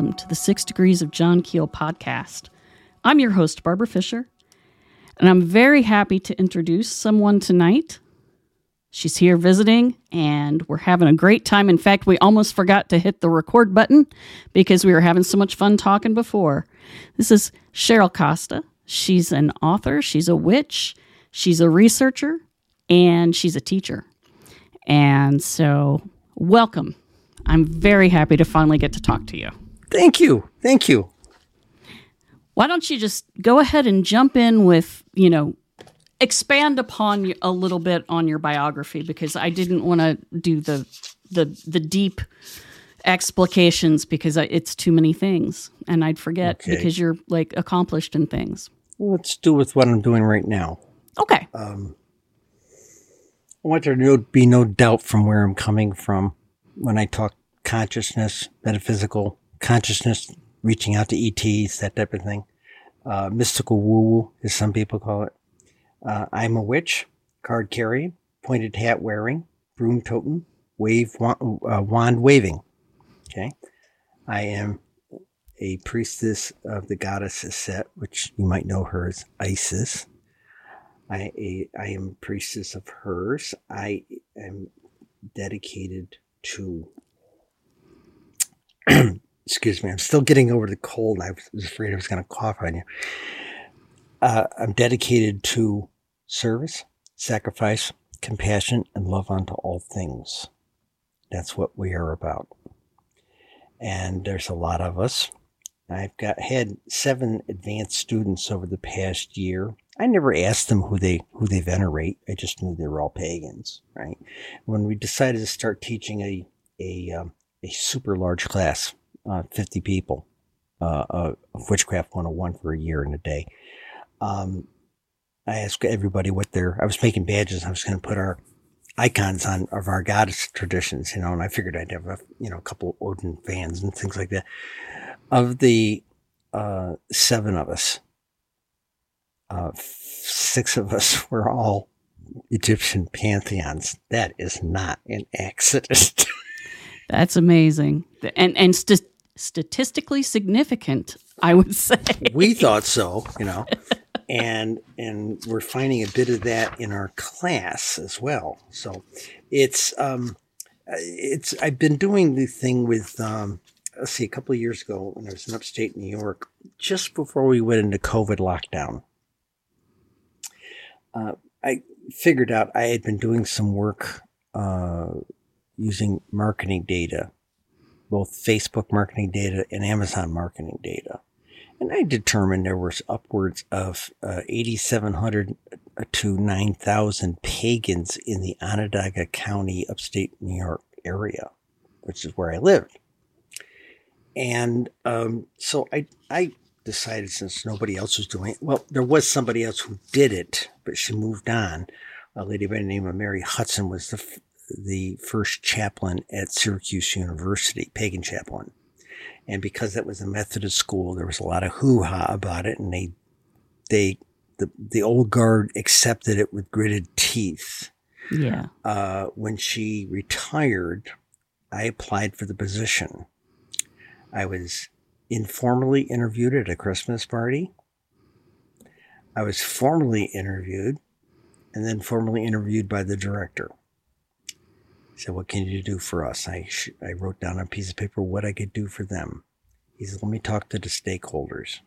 welcome to the Six Degrees of John Keel podcast. I'm your host, Barbara Fisher, and I'm very happy to introduce someone tonight. She's here visiting, and we're having a great time. In fact, we almost forgot to hit the record button because we were having so much fun talking before. This is Cheryl Costa. She's an author, she's a witch, she's a researcher, and she's a teacher. And so, welcome. I'm very happy to finally get to talk to you. Thank you. Thank you. Why don't you just go ahead and jump in with, you know, expand upon a little bit on your biography because I didn't want to do the the the deep explications because it's too many things and I'd forget okay. because you're like accomplished in things. Let's do with what I'm doing right now. Okay. Um, I want there to be no doubt from where I'm coming from when I talk consciousness, metaphysical consciousness, reaching out to ETs, that type of thing. Uh, mystical woo woo, as some people call it. Uh, I'm a witch, card carrying, pointed hat wearing, broom toting, wave wand, uh, wand waving. Okay. I am a priestess of the goddess Aset, which you might know her as Isis. I, a, I am priestess of hers. I am dedicated to excuse me, I'm still getting over the cold. I was afraid I was going to cough on you. Uh, I'm dedicated to service, sacrifice, compassion, and love unto all things. That's what we are about. And there's a lot of us. I've got had seven advanced students over the past year. I never asked them who they who they venerate. I just knew they were all pagans, right? When we decided to start teaching a a um, a super large class, uh, 50 people, uh, of Witchcraft 101 for a year and a day. Um, I asked everybody what their, I was making badges. I was going to put our icons on of our goddess traditions, you know, and I figured I'd have a, you know, a couple Odin fans and things like that. Of the, uh, seven of us, uh, six of us were all Egyptian pantheons. That is not an accident. That's amazing. And and st- statistically significant, I would say. we thought so, you know. and and we're finding a bit of that in our class as well. So it's um it's I've been doing the thing with um let's see a couple of years ago when I was in upstate New York just before we went into COVID lockdown. Uh, I figured out I had been doing some work uh, using marketing data, both Facebook marketing data and Amazon marketing data. And I determined there was upwards of uh, 8,700 to 9,000 pagans in the Onondaga County, upstate New York area, which is where I lived. And um, so I, I decided since nobody else was doing it, well, there was somebody else who did it, but she moved on. A lady by the name of Mary Hudson was the the first chaplain at Syracuse University, pagan chaplain. And because that was a Methodist school, there was a lot of hoo-ha about it, and they, they, the the old guard accepted it with gritted teeth. Yeah. Uh, when she retired, I applied for the position. I was informally interviewed at a Christmas party. I was formally interviewed and then formally interviewed by the director said, What can you do for us? I, sh- I wrote down on a piece of paper what I could do for them. He says, Let me talk to the stakeholders.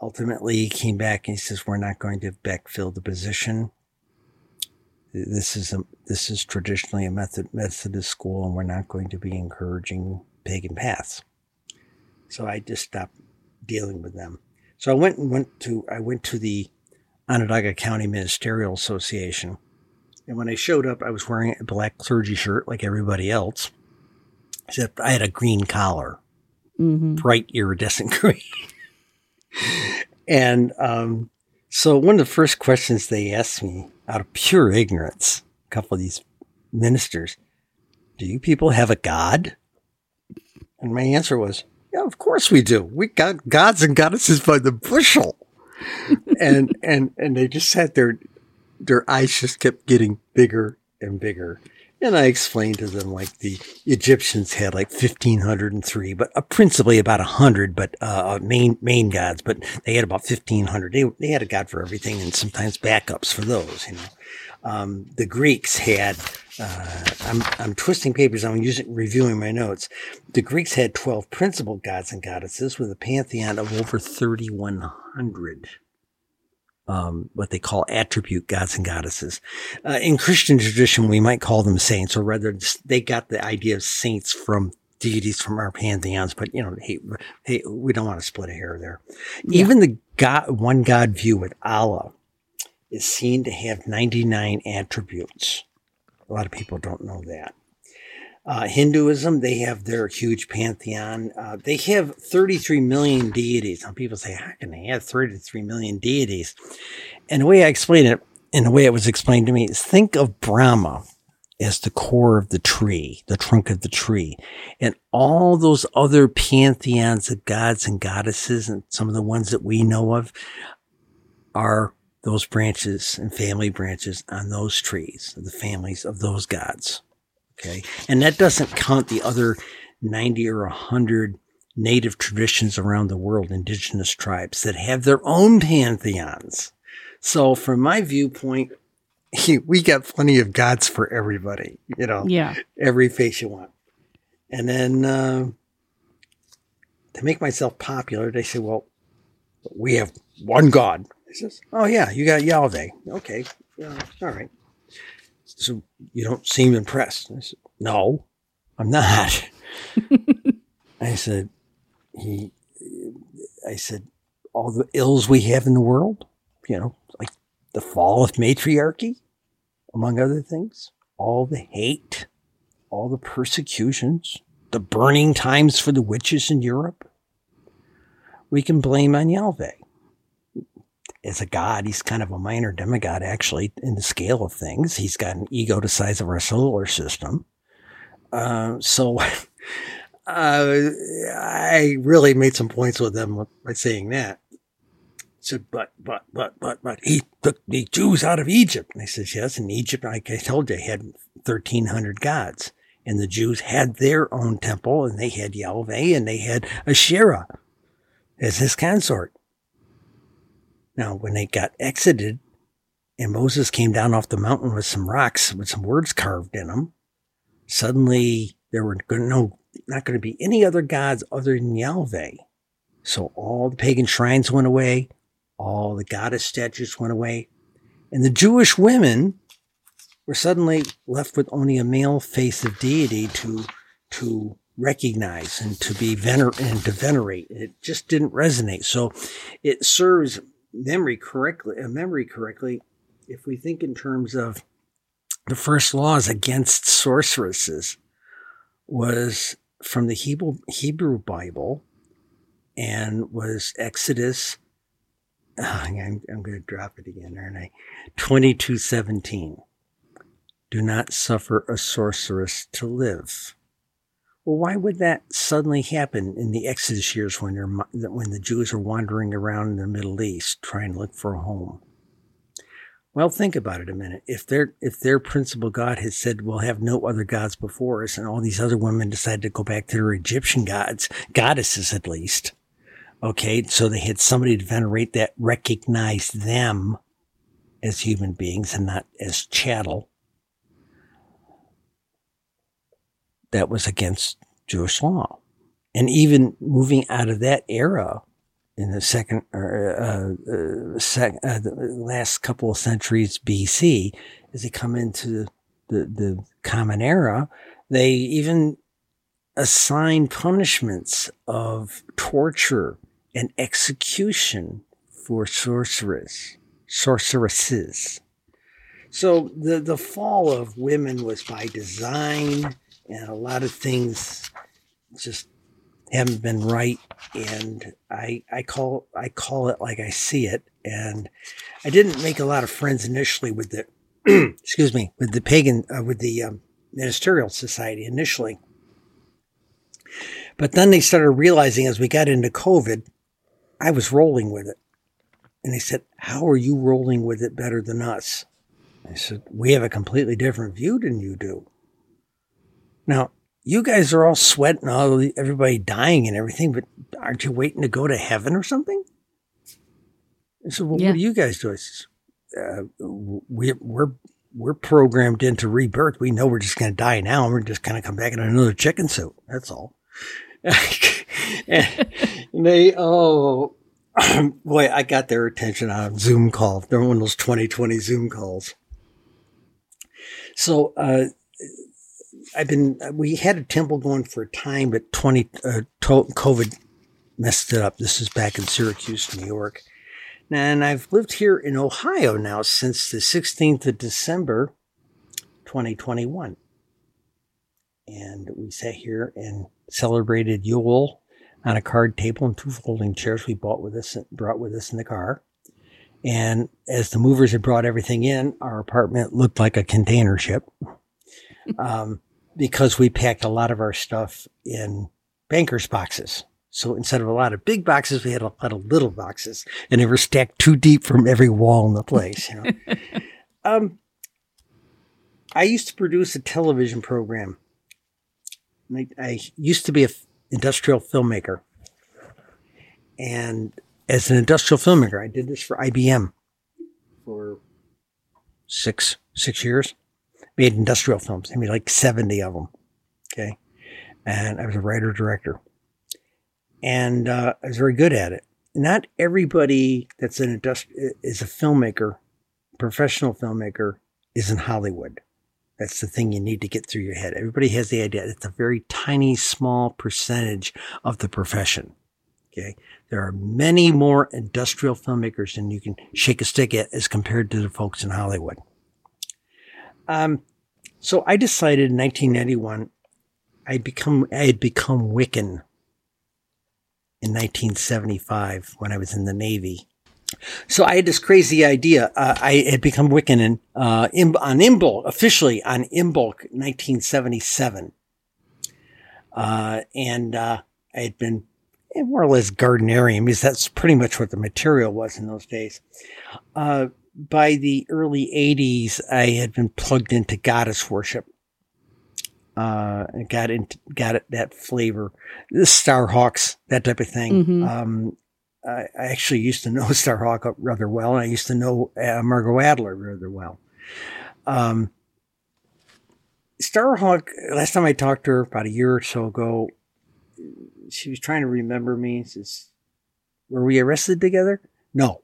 Ultimately, he came back and he says, We're not going to backfill the position. This is a this is traditionally a method Methodist school, and we're not going to be encouraging pagan paths. So I just stopped dealing with them. So I went and went to I went to the Onondaga County Ministerial Association and when I showed up, I was wearing a black clergy shirt like everybody else, except I had a green collar, mm-hmm. bright iridescent green. and um, so one of the first questions they asked me out of pure ignorance, a couple of these ministers, do you people have a God? And my answer was, yeah, of course we do. We got gods and goddesses by the bushel. and, and, and they just sat there their eyes just kept getting bigger and bigger. And I explained to them like the Egyptians had like 1503, but uh, principally about 100, but uh, uh, main main gods, but they had about 1500. They, they had a god for everything and sometimes backups for those, you know. Um, the Greeks had, uh, I'm, I'm twisting papers, I'm using, reviewing my notes. The Greeks had 12 principal gods and goddesses with a pantheon of over 3,100 um, what they call attribute gods and goddesses. Uh, in Christian tradition, we might call them saints, or rather, they got the idea of saints from deities from our pantheons. But you know, hey, hey, we don't want to split a hair there. Yeah. Even the God, one God view with Allah is seen to have 99 attributes. A lot of people don't know that. Uh, Hinduism, they have their huge pantheon. Uh, they have 33 million deities. Some people say, how can they have 33 million deities? And the way I explain it, and the way it was explained to me, is think of Brahma as the core of the tree, the trunk of the tree. And all those other pantheons of gods and goddesses, and some of the ones that we know of, are those branches and family branches on those trees, the families of those gods. Okay. And that doesn't count the other 90 or 100 native traditions around the world, indigenous tribes that have their own pantheons. So from my viewpoint, we got plenty of gods for everybody, you know, yeah, every face you want. And then, uh, to make myself popular, they say, well, we have one God. I says, oh yeah, you got Yahweh. Okay. Yeah, all right. So you don't seem impressed. I said, No, I'm not. I said, he, I said, all the ills we have in the world, you know, like the fall of matriarchy, among other things, all the hate, all the persecutions, the burning times for the witches in Europe, we can blame on Yahweh as a god. He's kind of a minor demigod, actually, in the scale of things. He's got an ego the size of our solar system. Uh, so uh, I really made some points with them by saying that. said, but, but, but, but, but he took the Jews out of Egypt. And I said, yes, in Egypt, like I told you, had 1,300 gods. And the Jews had their own temple and they had Yahweh and they had Asherah as his consort. Now, when they got exited and Moses came down off the mountain with some rocks with some words carved in them, suddenly there were no, not going to be any other gods other than Yahweh. So all the pagan shrines went away. All the goddess statues went away. And the Jewish women were suddenly left with only a male face of deity to, to recognize and to be vener and to venerate. It just didn't resonate. So it serves memory correctly, uh, memory correctly, if we think in terms of the first laws against sorceresses was from the Hebrew, Hebrew Bible and was Exodus. Oh, I'm, I'm going to drop it again, aren't I? 2217. Do not suffer a sorceress to live. Well, why would that suddenly happen in the Exodus years when they're, when the Jews are wandering around in the Middle East trying to look for a home? Well, think about it a minute. If their if their principal god had said, "We'll have no other gods before us," and all these other women decided to go back to their Egyptian gods, goddesses at least, okay, so they had somebody to venerate that recognized them as human beings and not as chattel. That was against Jewish law. And even moving out of that era in the second or uh, uh, sec, uh, last couple of centuries BC, as they come into the, the common era, they even assign punishments of torture and execution for sorcerers, sorceresses. So the, the fall of women was by design and a lot of things just haven't been right. And I I call I call it like I see it. And I didn't make a lot of friends initially with the excuse me with the pagan uh, with the um, ministerial society initially. But then they started realizing as we got into covid I was rolling with it. And they said how are you rolling with it better than us? I said we have a completely different view than you do Now, you guys are all sweating, all everybody dying and everything, but aren't you waiting to go to heaven or something? I said, well, Yeah. what do you guys do? I says, uh, we, we're, we're programmed into rebirth. We know we're just going to die now and we're just going to come back in another chicken suit. That's all. and they, oh, boy, I got their attention on a Zoom call. They're one of those 2020 Zoom calls. So, uh, I've been, we had a temple going for a time, but 20, uh, COVID messed it up. This is back in Syracuse, New York. And I've lived here in Ohio now since the 16th of December, 2021. And we sat here and celebrated Yule on a card table and two folding chairs we bought with us, brought with us in the car. And as the movers had brought everything in, our apartment looked like a container ship. Um, because we packed a lot of our stuff in bankers boxes. So instead of a lot of big boxes, we had a lot of little boxes and they were stacked too deep from every wall in the place. You know? um, I used to produce a television program. I, I used to be an industrial filmmaker. And as an industrial filmmaker, I did this for IBM for six, six years made industrial films. I made like 70 of them. Okay. And I was a writer director. And uh, I was very good at it. Not everybody that's an industri- is a filmmaker, professional filmmaker, is in Hollywood. That's the thing you need to get through your head. Everybody has the idea. It's a very tiny, small percentage of the profession. Okay. There are many more industrial filmmakers than you can shake a stick at as compared to the folks in Hollywood. Um, so I decided in 1991, I become, I had become Wiccan in 1975 when I was in the Navy. So I had this crazy idea. Uh, I had become Wiccan in, uh, in, on Imbolc, officially on Imbolc 1977. Uh, and, uh, I had been more or less Gardnerian because that's pretty much what the material was in those days. By the early 80s, I had been plugged into goddess worship. Uh, and got into, got it, that flavor, the Starhawks, that type of thing. Mhm. Um, I, I actually used to know Starhawk rather well, and I used to know uh, Margot Adler rather well. Um, Starhawk, last time I talked to her about a year or so ago, she was trying to remember me. Says, were we arrested together? No.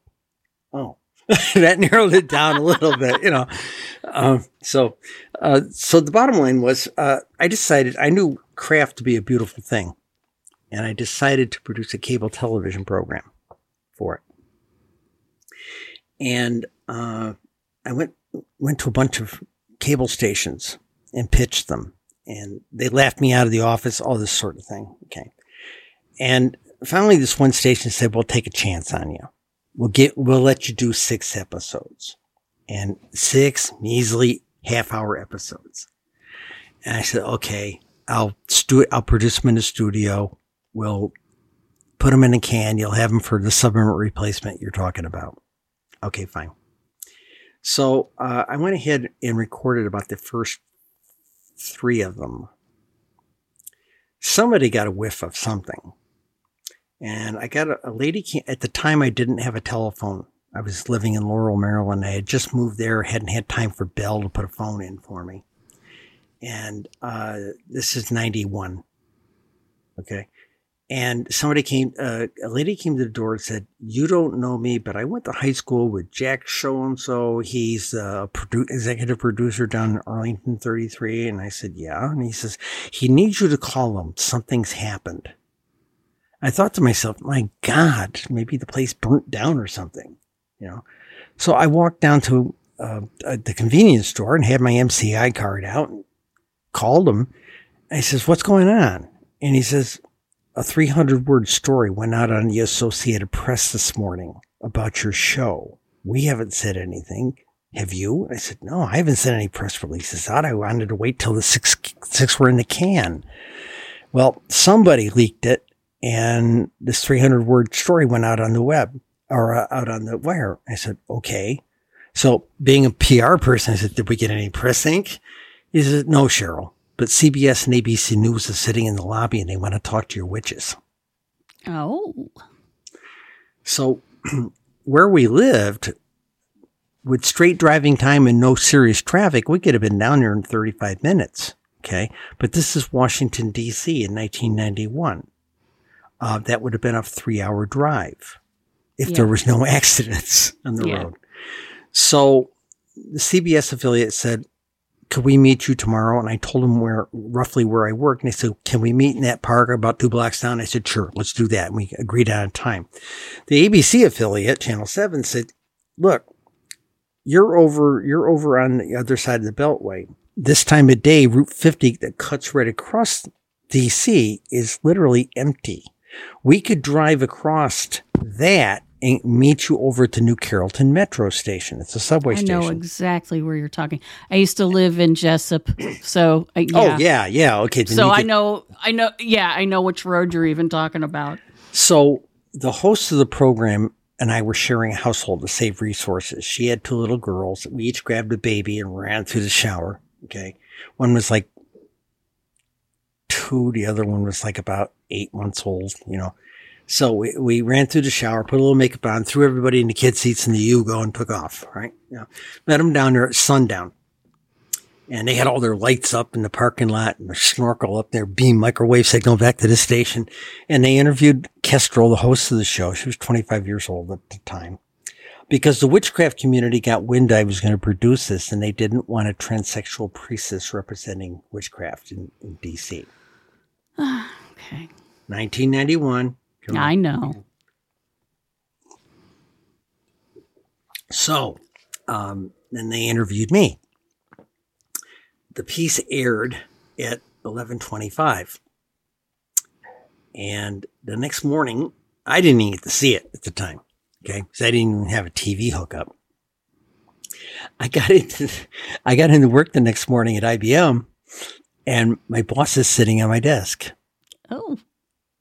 Oh, that narrowed it down a little bit, you know. Um, so, uh, so the bottom line was, uh, I decided I knew craft to be a beautiful thing, and I decided to produce a cable television program for it. And uh, I went went to a bunch of cable stations and pitched them, and they laughed me out of the office, all this sort of thing. Okay, and finally, this one station said, "We'll take a chance on you." We'll get we'll let you do six episodes. And six measly half hour episodes. And i said okay i'll stu- i'll produce them in the studio. We'll put them in a can. You'll have them for the supplement replacement you're talking about. Okay fine. So uh, i went ahead and recorded about the first three of them. Somebody got a whiff of something and I got a, a lady came, at the time I didn't have a telephone. I was living in Laurel, Maryland. I had just moved there, hadn't had time for Bell to put a phone in for me. And uh, this is 91. Okay. And somebody came, uh, a lady came to the door and said, You don't know me, but I went to high school with Jack So and so. He's a produ- executive producer down in Arlington 33. And I said, Yeah. And he says, He needs you to call him. Something's happened. I thought to myself, my God, maybe the place burnt down or something, you know. So I walked down to uh, uh, the convenience store and had my MCI card out and called him. He says, "What's going on?" And he says, "A 300 word story went out on the Associated Press this morning about your show. We haven't said anything." Have you? I said, no, I haven't sent any press releases out. I wanted to wait till the six, six were in the can. Well, somebody leaked it and this 300 word story went out on the web or uh, out on the wire. I said, okay. So being a PR person, I said, did we get any press ink? He said, no, Cheryl, but CBS and ABC News is sitting in the lobby and they want to talk to your witches. Oh. So where we lived, with straight driving time and no serious traffic, we could have been down there in 35 minutes. Okay. But this is Washington, D.C. in 1991. Uh, that would have been a three hour drive if Yeah. there was no accidents on the Yeah. road. So the CBS affiliate said, could we meet you tomorrow? And I told them where, roughly where I work. And they said, can we meet in that park about two blocks down? I said, sure, let's do that. And we agreed on a time. The ABC affiliate, Channel 7 said, look, you're over, you're over on the other side of the Beltway. This time of day, Route 50 that cuts right across DC is literally empty. We could drive across that and meet you over at the New Carrollton Metro Station. It's a subway station. I know exactly where you're talking. I used to live in Jessup, so uh, yeah. Oh yeah, yeah. Okay. then So I know, I know, yeah, I know which road you're even talking about. So the host of the program and I were sharing a household to save resources. She had two little girls. We each grabbed a baby and ran through the shower. Okay. One was like two. The other one was like about eight months old, you know. So we, we ran through the shower, put a little makeup on, threw everybody in the kid seats in the Yugo and took off, right? Yeah. Met them down there at sundown. And they had all their lights up in the parking lot and their snorkel up there, beam microwave signal back to the station. And they interviewed Kestrel, the host of the show. She was 25 years old at the time. Because the witchcraft community got wind I was going to produce this and they didn't want a transsexual priestess representing witchcraft in, in DC. Okay. 1991. Come on. I know. So, um, then they interviewed me. The piece aired at 11:25, and the next morning, I didn't even get to see it at the time. Okay, because I didn't even have a TV hookup. I got into I got into work the next morning at IBM, and my boss is sitting on my desk. Oh,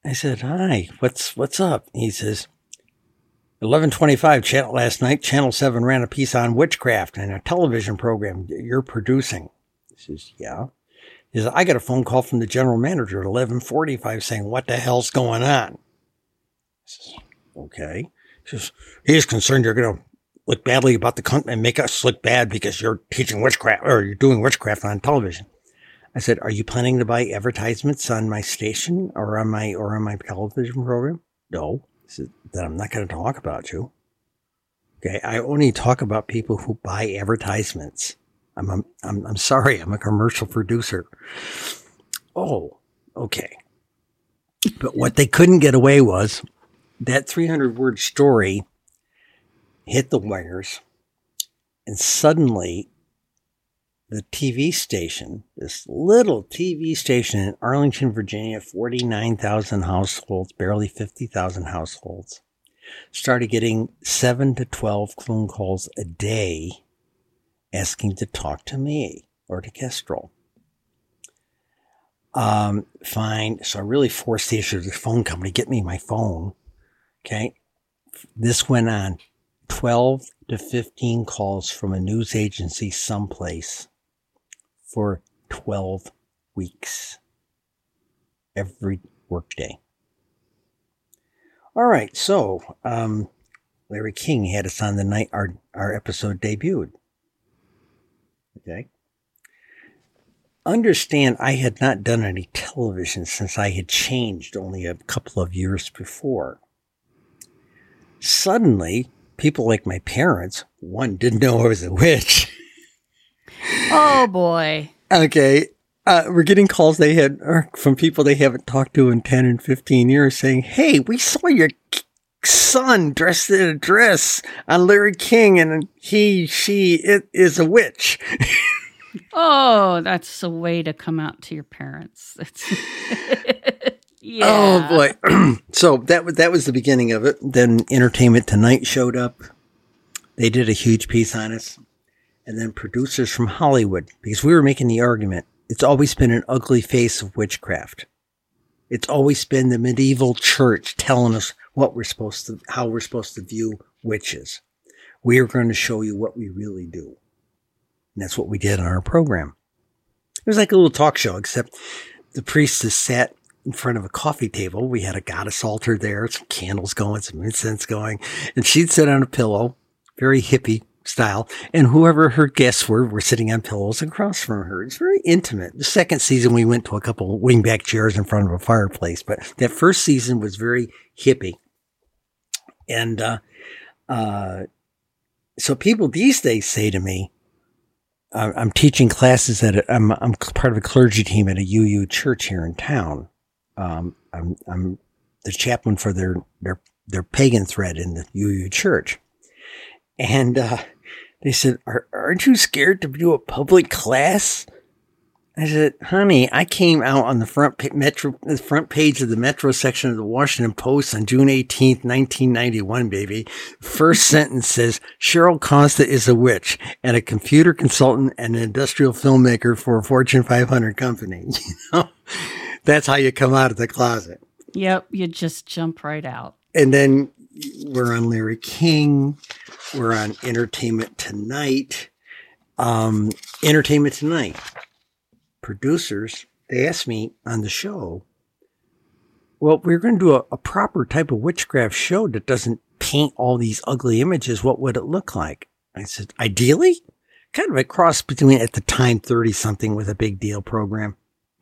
I said, "Hi, what's what's up?" He says, "1125 channel last night. Channel Seven ran a piece on witchcraft and a television program you're producing." He says, "Yeah." He says, "I got a phone call from the general manager at 1145 saying, what the hell's going on?" I says, "Okay." He says, "He's concerned you're going to look badly about the company and make us look bad because you're teaching witchcraft or you're doing witchcraft on television." I said, "Are you planning to buy advertisements on my station or on my or on my television program?" No. I said, "Then I'm not going to talk about you." Okay, I only talk about people who buy advertisements. I'm a, I'm I'm sorry, I'm a commercial producer. Oh, okay. But what they couldn't get away was that 300 word story hit the wires, and suddenly the TV station, this little TV station in Arlington, Virginia, 49,000 households, barely 50,000 households, started getting seven to 12 phone calls a day asking to talk to me or to Kestrel. Um, fine. So I really forced the issue to the phone company, get me my phone. Okay. This went on 12 to 15 calls from a news agency someplace for 12 weeks every workday. All right, so um, Larry King had us on the night our our episode debuted. Okay. Understand, I had not done any television since I had changed only a couple of years before. Suddenly, people like my parents, one didn't know I was a witch. Oh boy. Okay. Uh, we're getting calls they had from people they haven't talked to in 10 and 15 years saying, Hey, we saw your son dressed in a dress on Larry King and he, she, it is a witch. Oh, that's a way to come out to your parents. Yeah. Oh boy. so that was, that was the beginning of it. Then Entertainment Tonight showed up. They did a huge piece on us. And then producers from Hollywood, because we were making the argument. It's always been an ugly face of witchcraft. It's always been the medieval church telling us what we're supposed to, how we're supposed to view witches. We are going to show you what we really do. And that's what we did on our program. It was like a little talk show, except the priestess sat in front of a coffee table. We had a goddess altar there, some candles going, some incense going, and she'd sit on a pillow, very hippie style, and whoever her guests were were sitting on pillows across from her. It's very intimate. The second season, we went to a couple wingback chairs in front of a fireplace, but that first season was very hippie. And uh, uh, so people these days say to me, I'm teaching classes at a, I'm I'm part of a clergy team at a UU church here in town. Um, I'm I'm the chaplain for their their their pagan thread in the UU church, and uh, they said, Are, "Aren't you scared to do a public class?" I said, honey, I came out on the front metro, the front page of the metro section of the Washington Post on June 18th, 1991, baby. First sentence says, Cheryl Costa is a witch and a computer consultant and an industrial filmmaker for a Fortune 500 company. You know, that's how you come out of the closet. Yep. You just jump right out. And then we're on Larry King. We're on Entertainment Tonight. Um, Entertainment Tonight producers, they asked me on the show, well, we're going to do a, a, proper type of witchcraft show that doesn't paint all these ugly images. What would it look like? I said, ideally, kind of a cross between at the time 30 something with a big deal program.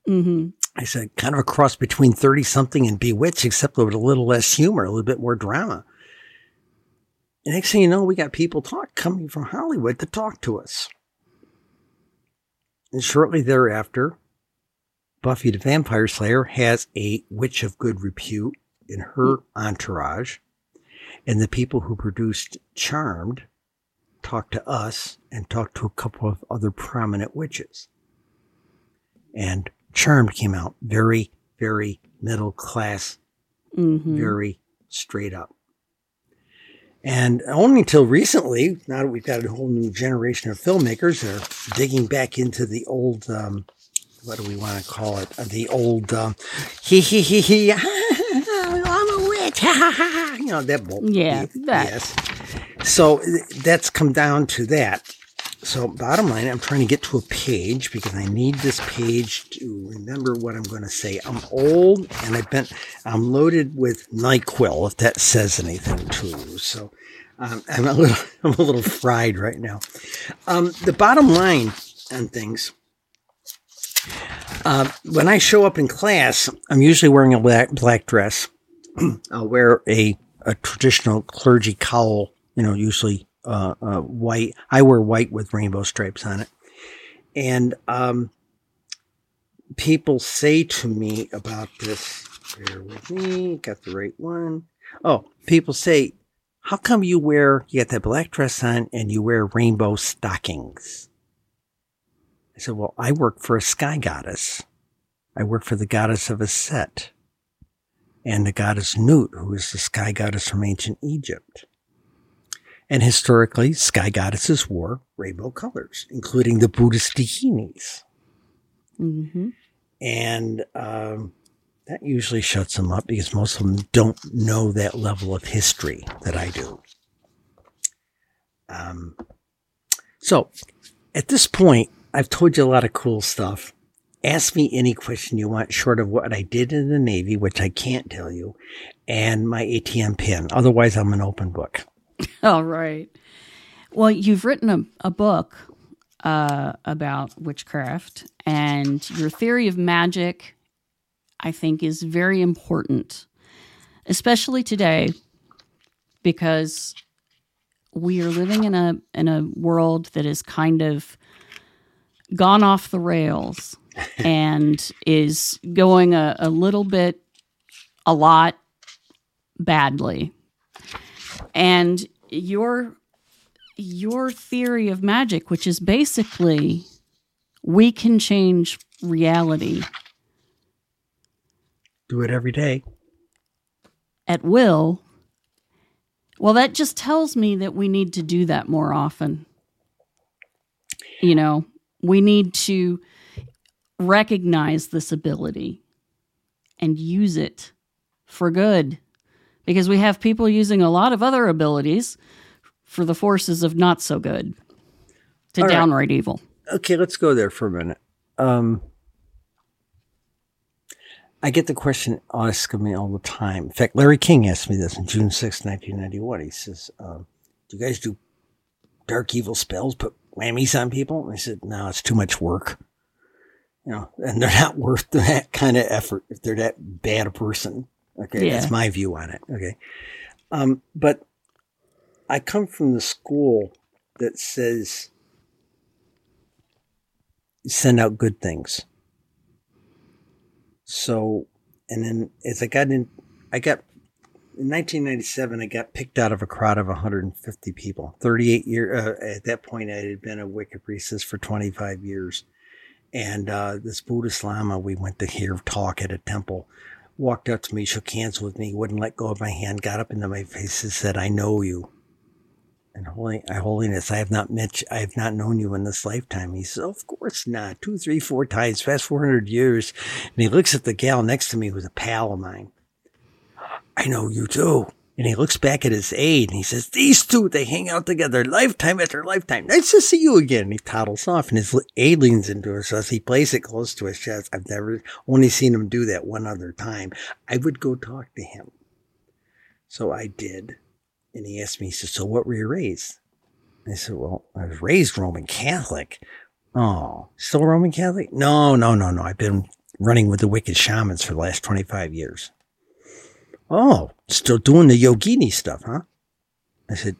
Mm-hmm. I said, kind of a cross between 30 something and Bewitched, except with a little less humor, a little bit more drama. Next thing you know, we got people talk coming from Hollywood to talk to us. And shortly thereafter, Buffy the Vampire Slayer has a witch of good repute in her entourage. And the people who produced Charmed talked to us and talked to a couple of other prominent witches. And Charmed came out very, very middle class, mm-hmm. very straight up. And only until recently, now that we've got a whole new generation of filmmakers that are digging back into the old, um, what do we want to call it? Uh, the old, um, he, he, he, he, I'm a witch, you know, that bull. Yeah, that. Yes. So that's come down to that. So bottom line, I'm trying to get to a page because I need this page to remember what I'm going to say. I'm old and I've been, I'm loaded with NyQuil, if that says anything to you. So um, I'm a little, I'm a little fried right now. Um, the bottom line on things, uh, when I show up in class, I'm usually wearing a black, black dress. I'll wear a, a traditional clergy cowl, you know, usually uh, uh, white. I wear white with rainbow stripes on it. And um, people say to me about this. Bear with me. Got the right one. Oh, people say, how come you wear, you got that black dress on and you wear rainbow stockings? I said, well, I work for a sky goddess. I work for the goddess of Aset and the goddess Nut, who is the sky goddess from ancient Egypt. And historically, sky goddesses wore rainbow colors, including the Buddhist dakinis. Mm-hmm. And um, that usually shuts them up because most of them don't know that level of history that I do. Um, so at this point, I've told you a lot of cool stuff. Ask me any question you want, short of what I did in the Navy, which I can't tell you, and my ATM pin. Otherwise, I'm an open book. All right. Well, you've written a, a book uh, about witchcraft, and your theory of magic, I think, is very important, especially today, because we are living in a in a world that is kind of gone off the rails and is going a, a little bit, a lot badly and your your theory of magic which is basically we can change reality do it every day. at will well that just tells me that we need to do that more often. You know we need to recognize this ability and use it for good because we have people using a lot of other abilities for the forces of not so good to All downright right. evil. Okay, let's go there for a minute. um, I get the question asked of me all the time. In fact, Larry King asked me this on June 6, 1991. He says, um, Do you guys do dark evil spells, put whammies on people? And I said, No, it's too much work. You know, and they're not worth that kind of effort if they're that bad a person. Okay. Yeah. That's my view on it. Okay. Um, but I come from the school that says send out good things. So, and then as I got in, I got in 1997, I got picked out of a crowd of 150 people. 38 year uh, at that point, I had been a Wicca priestess for 25 years, and uh, this Buddhist Lama we went to hear talk at a temple. Walked up to me, shook hands with me, wouldn't let go of my hand, got up into my face and said, "I know you." And holy, uh, holiness, I have not met, I have not known you in this lifetime. He says, of course not. Two, three, four times, past 400 years. And he looks at the gal next to me who's a pal of mine. I know you too. And he looks back at his aide and he says, these two, they hang out together lifetime after lifetime. Nice to see you again. And he toddles off and his aide leans into us as he plays it close to his chest. I've never only seen him do that one other time. I would go talk to him. So I did. And he asked me, he said, So what were you raised? I said, Well, I was raised Roman Catholic. Oh, still Roman Catholic? No, no, no, no. I've been running with the wicked shamans for the last 25 years. Oh, still doing the yogini stuff, huh? I said,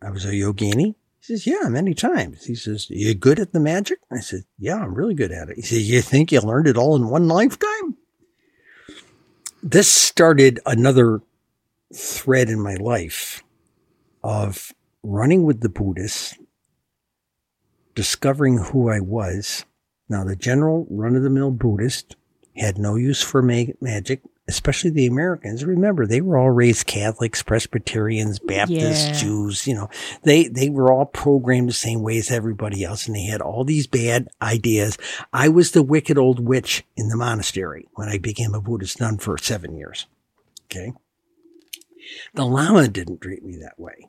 I was a yogini? He says, Yeah, many times. He says, You good at the magic? I said, Yeah, I'm really good at it. He said, You think you learned it all in one lifetime? This started another thread in my life of running with the Buddhists, discovering who I was. Now, the general run of the mill Buddhist had no use for ma- magic, especially the Americans. Remember, they were all raised Catholics, Presbyterians, Baptists, Yeah. Jews, you know, they, they were all programmed the same way as everybody else. And they had all these bad ideas. I was the wicked old witch in the monastery when I became a Buddhist nun for seven years. Okay. The Lama didn't treat me that way,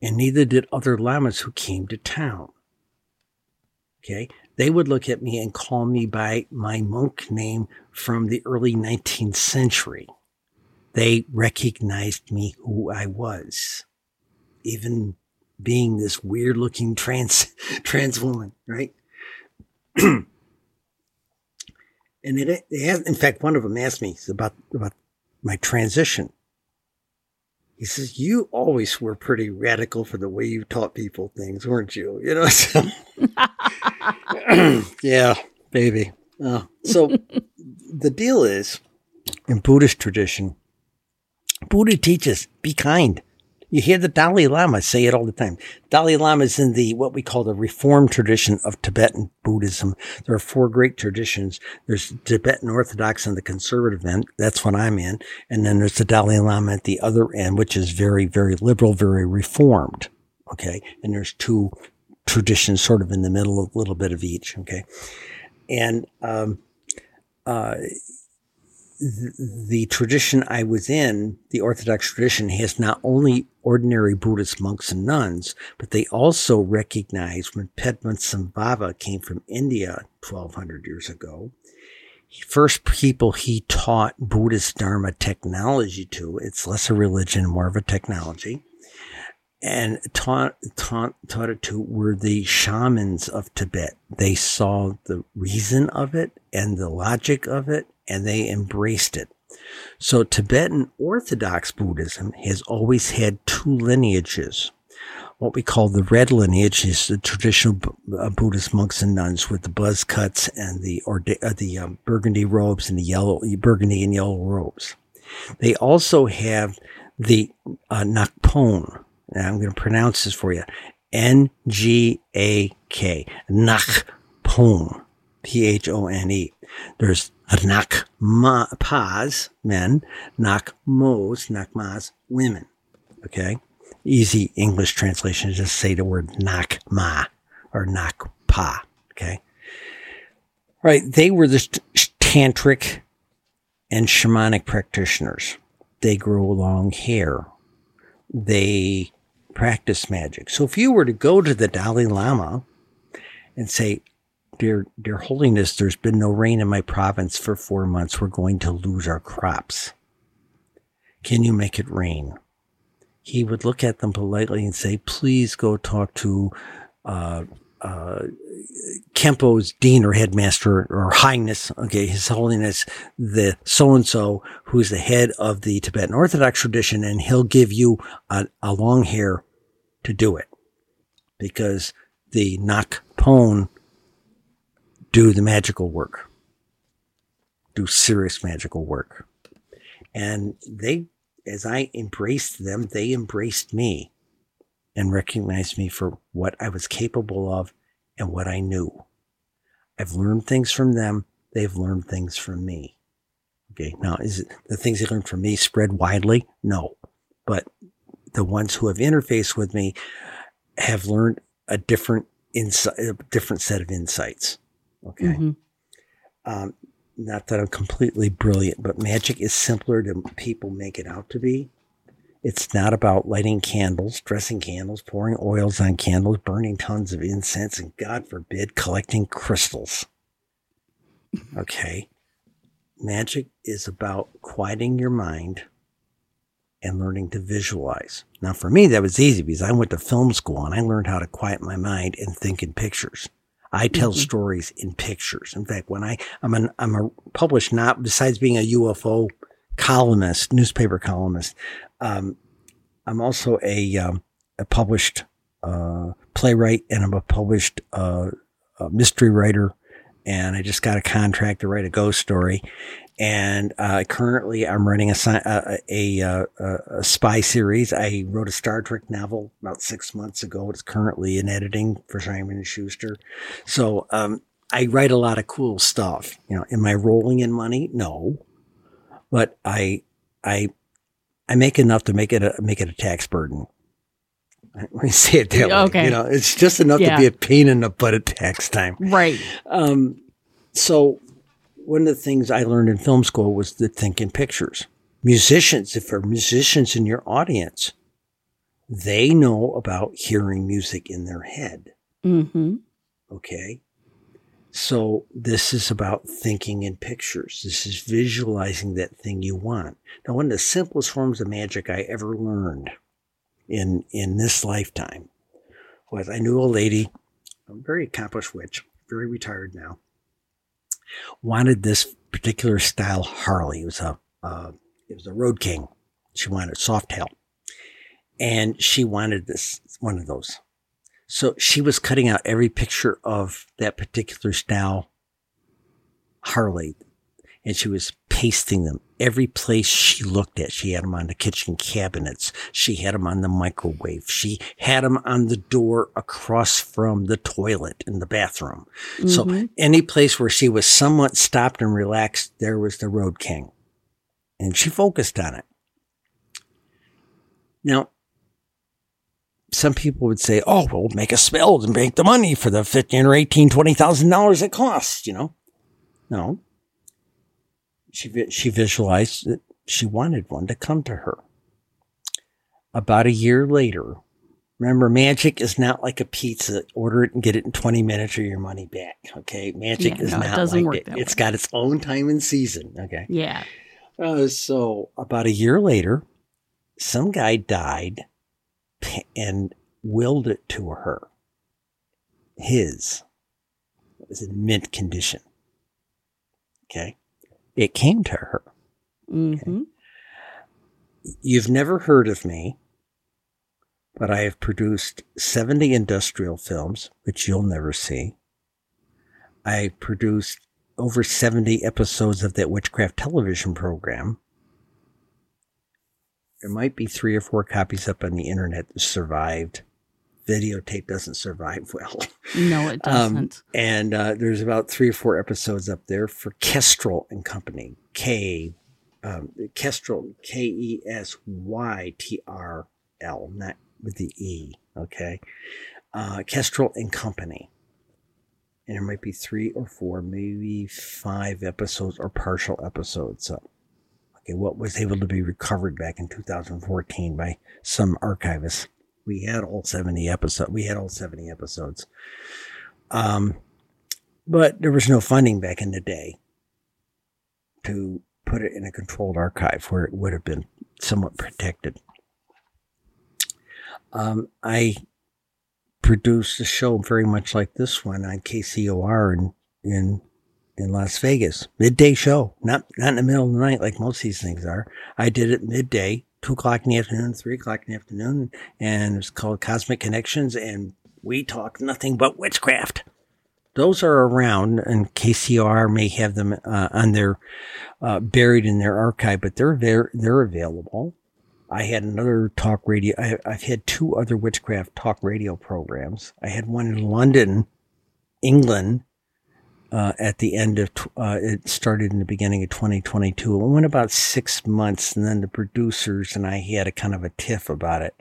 and neither did other Lamas who came to town. Okay. They would look at me and call me by my monk name from the early 19th century. They recognized me who I was, even being this weird looking trans, trans woman, right? and it, it has, in fact, one of them asked me about, about my transition. He says, You always were pretty radical for the way you taught people things, weren't you? You know, so, yeah, baby. Uh, so the deal is in Buddhist tradition, Buddha teaches be kind. You hear the Dalai Lama say it all the time. Dalai Lama is in the, what we call the reformed tradition of Tibetan Buddhism. There are four great traditions. There's Tibetan Orthodox and the conservative end. That's what I'm in. And then there's the Dalai Lama at the other end, which is very, very liberal, very reformed. Okay. And there's two traditions sort of in the middle, a little bit of each. Okay. And, um, uh, the tradition I was in, the Orthodox tradition, has not only ordinary Buddhist monks and nuns, but they also recognize when Padmasambhava came from India 1200 years ago, first people he taught Buddhist Dharma technology to, it's less a religion, more of a technology, and taught, taught, taught it to were the shamans of Tibet. They saw the reason of it and the logic of it and they embraced it. So Tibetan Orthodox Buddhism has always had two lineages. What we call the red lineage is the traditional uh, Buddhist monks and nuns with the buzz cuts and the orda- uh, the um, burgundy robes and the yellow burgundy and yellow robes. They also have the uh, Nakpon. Now I'm going to pronounce this for you. N G A K. Nakpon. P H O N E. There's Nakmas, men, Nakmos, Nakmas, women. Okay? Easy English translation is just say the word Nakma or Nakpa. Okay? Right. They were the tantric and shamanic practitioners. They grow long hair. They practice magic. So if you were to go to the Dalai Lama and say, dear, dear holiness, there's been no rain in my province for four months. We're going to lose our crops. Can you make it rain? He would look at them politely and say, please go talk to, uh, uh, Kempo's dean or headmaster or highness, okay, his holiness, the so and so who's the head of the Tibetan Orthodox tradition, and he'll give you a, a long hair to do it. Because the Nakpon do the magical work, do serious magical work. And they, as I embraced them, they embraced me and recognized me for what I was capable of and what I knew. I've learned things from them. They've learned things from me. Okay. Now, is it the things they learned from me spread widely? No. But the ones who have interfaced with me have learned a different insight, a different set of insights. Okay. Mm-hmm. Um, not that I'm completely brilliant, but magic is simpler than people make it out to be. It's not about lighting candles, dressing candles, pouring oils on candles, burning tons of incense, and God forbid, collecting crystals. Okay. Magic is about quieting your mind and learning to visualize. Now, for me, that was easy because I went to film school and I learned how to quiet my mind and think in pictures. I tell mm-hmm. stories in pictures. In fact, when I, I'm an, I'm a published not, besides being a UFO columnist, newspaper columnist, um, I'm also a, um, a published uh, playwright and I'm a published uh, a mystery writer. And I just got a contract to write a ghost story. And uh, currently, I'm writing a, a, a, a, spy series. I wrote a Star Trek novel about six months ago. It's currently in editing for Simon and Schuster. So um, I write a lot of cool stuff. You know, am I rolling in money? No, but I I I make enough to make it a make it a tax burden. Let me say it that okay. way. You know, it's just enough yeah. to be a pain in the butt at tax time. Right. Um, so one of the things I learned in film school was to think in pictures. Musicians, if there are musicians in your audience, they know about hearing music in their head. Mm-hmm. Okay. So this is about thinking in pictures. This is visualizing that thing you want. Now, one of the simplest forms of magic I ever learned in, in this lifetime was I knew a lady, a very accomplished witch, very retired now, wanted this particular style Harley. It was a, uh, it was a Road King. She wanted a Softail. And she wanted this, one of those. So she was cutting out every picture of that particular style Harley and she was pasting them every place she looked at. She had them on the kitchen cabinets. She had them on the microwave. She had them on the door across from the toilet in the bathroom. Mm-hmm. So any place where she was somewhat stopped and relaxed, there was the Road King. And she focused on it. Now, some people would say, "Oh, well, make a spell and make the money for the fifteen or eighteen, twenty thousand dollars it costs." You know, no. She she visualized that she wanted one to come to her. About a year later, remember, magic is not like a pizza. Order it and get it in twenty minutes or your money back. Okay, magic yeah, is no, not it like it. It's way. got its own time and season. Okay. Yeah. Uh, so about a year later, some guy died and willed it to her. His. It was in mint condition. Okay. It came to her. Mm-hmm. Okay? You've never heard of me, but I have produced 70 industrial films, which you'll never see. I produced over 70 episodes of that witchcraft television program there might be three or four copies up on the internet that survived. Videotape doesn't survive well. No, it um, doesn't. Um, and uh, there's about three or four episodes up there for Kestrel and Company. K, um, Kestrel, K E S Y T R L, not with the E. Okay. Uh, Kestrel and Company. And there might be three or four, maybe five episodes or partial episodes up okay, what was able to be recovered back in 2014 by some archivists. We had all 70 episodes. We had all 70 episodes. Um, but there was no funding back in the day to put it in a controlled archive where it would have been somewhat protected. Um, I produced a show very much like this one on KCOR in in in Las Vegas, midday show, not not in the middle of the night like most of these things are. I did it midday, two o'clock in the afternoon, three o'clock in the afternoon, and it's called Cosmic Connections, and we talk nothing but witchcraft. Those are around, and KCR may have them uh, on their uh, buried in their archive, but they're they're they're available. I had another talk radio. I, have had two other witchcraft talk radio programs. I had one in London, England, uh, at the end of, uh, it started in the beginning of 2022. It went about six months and then the producers and I had a kind of a tiff about it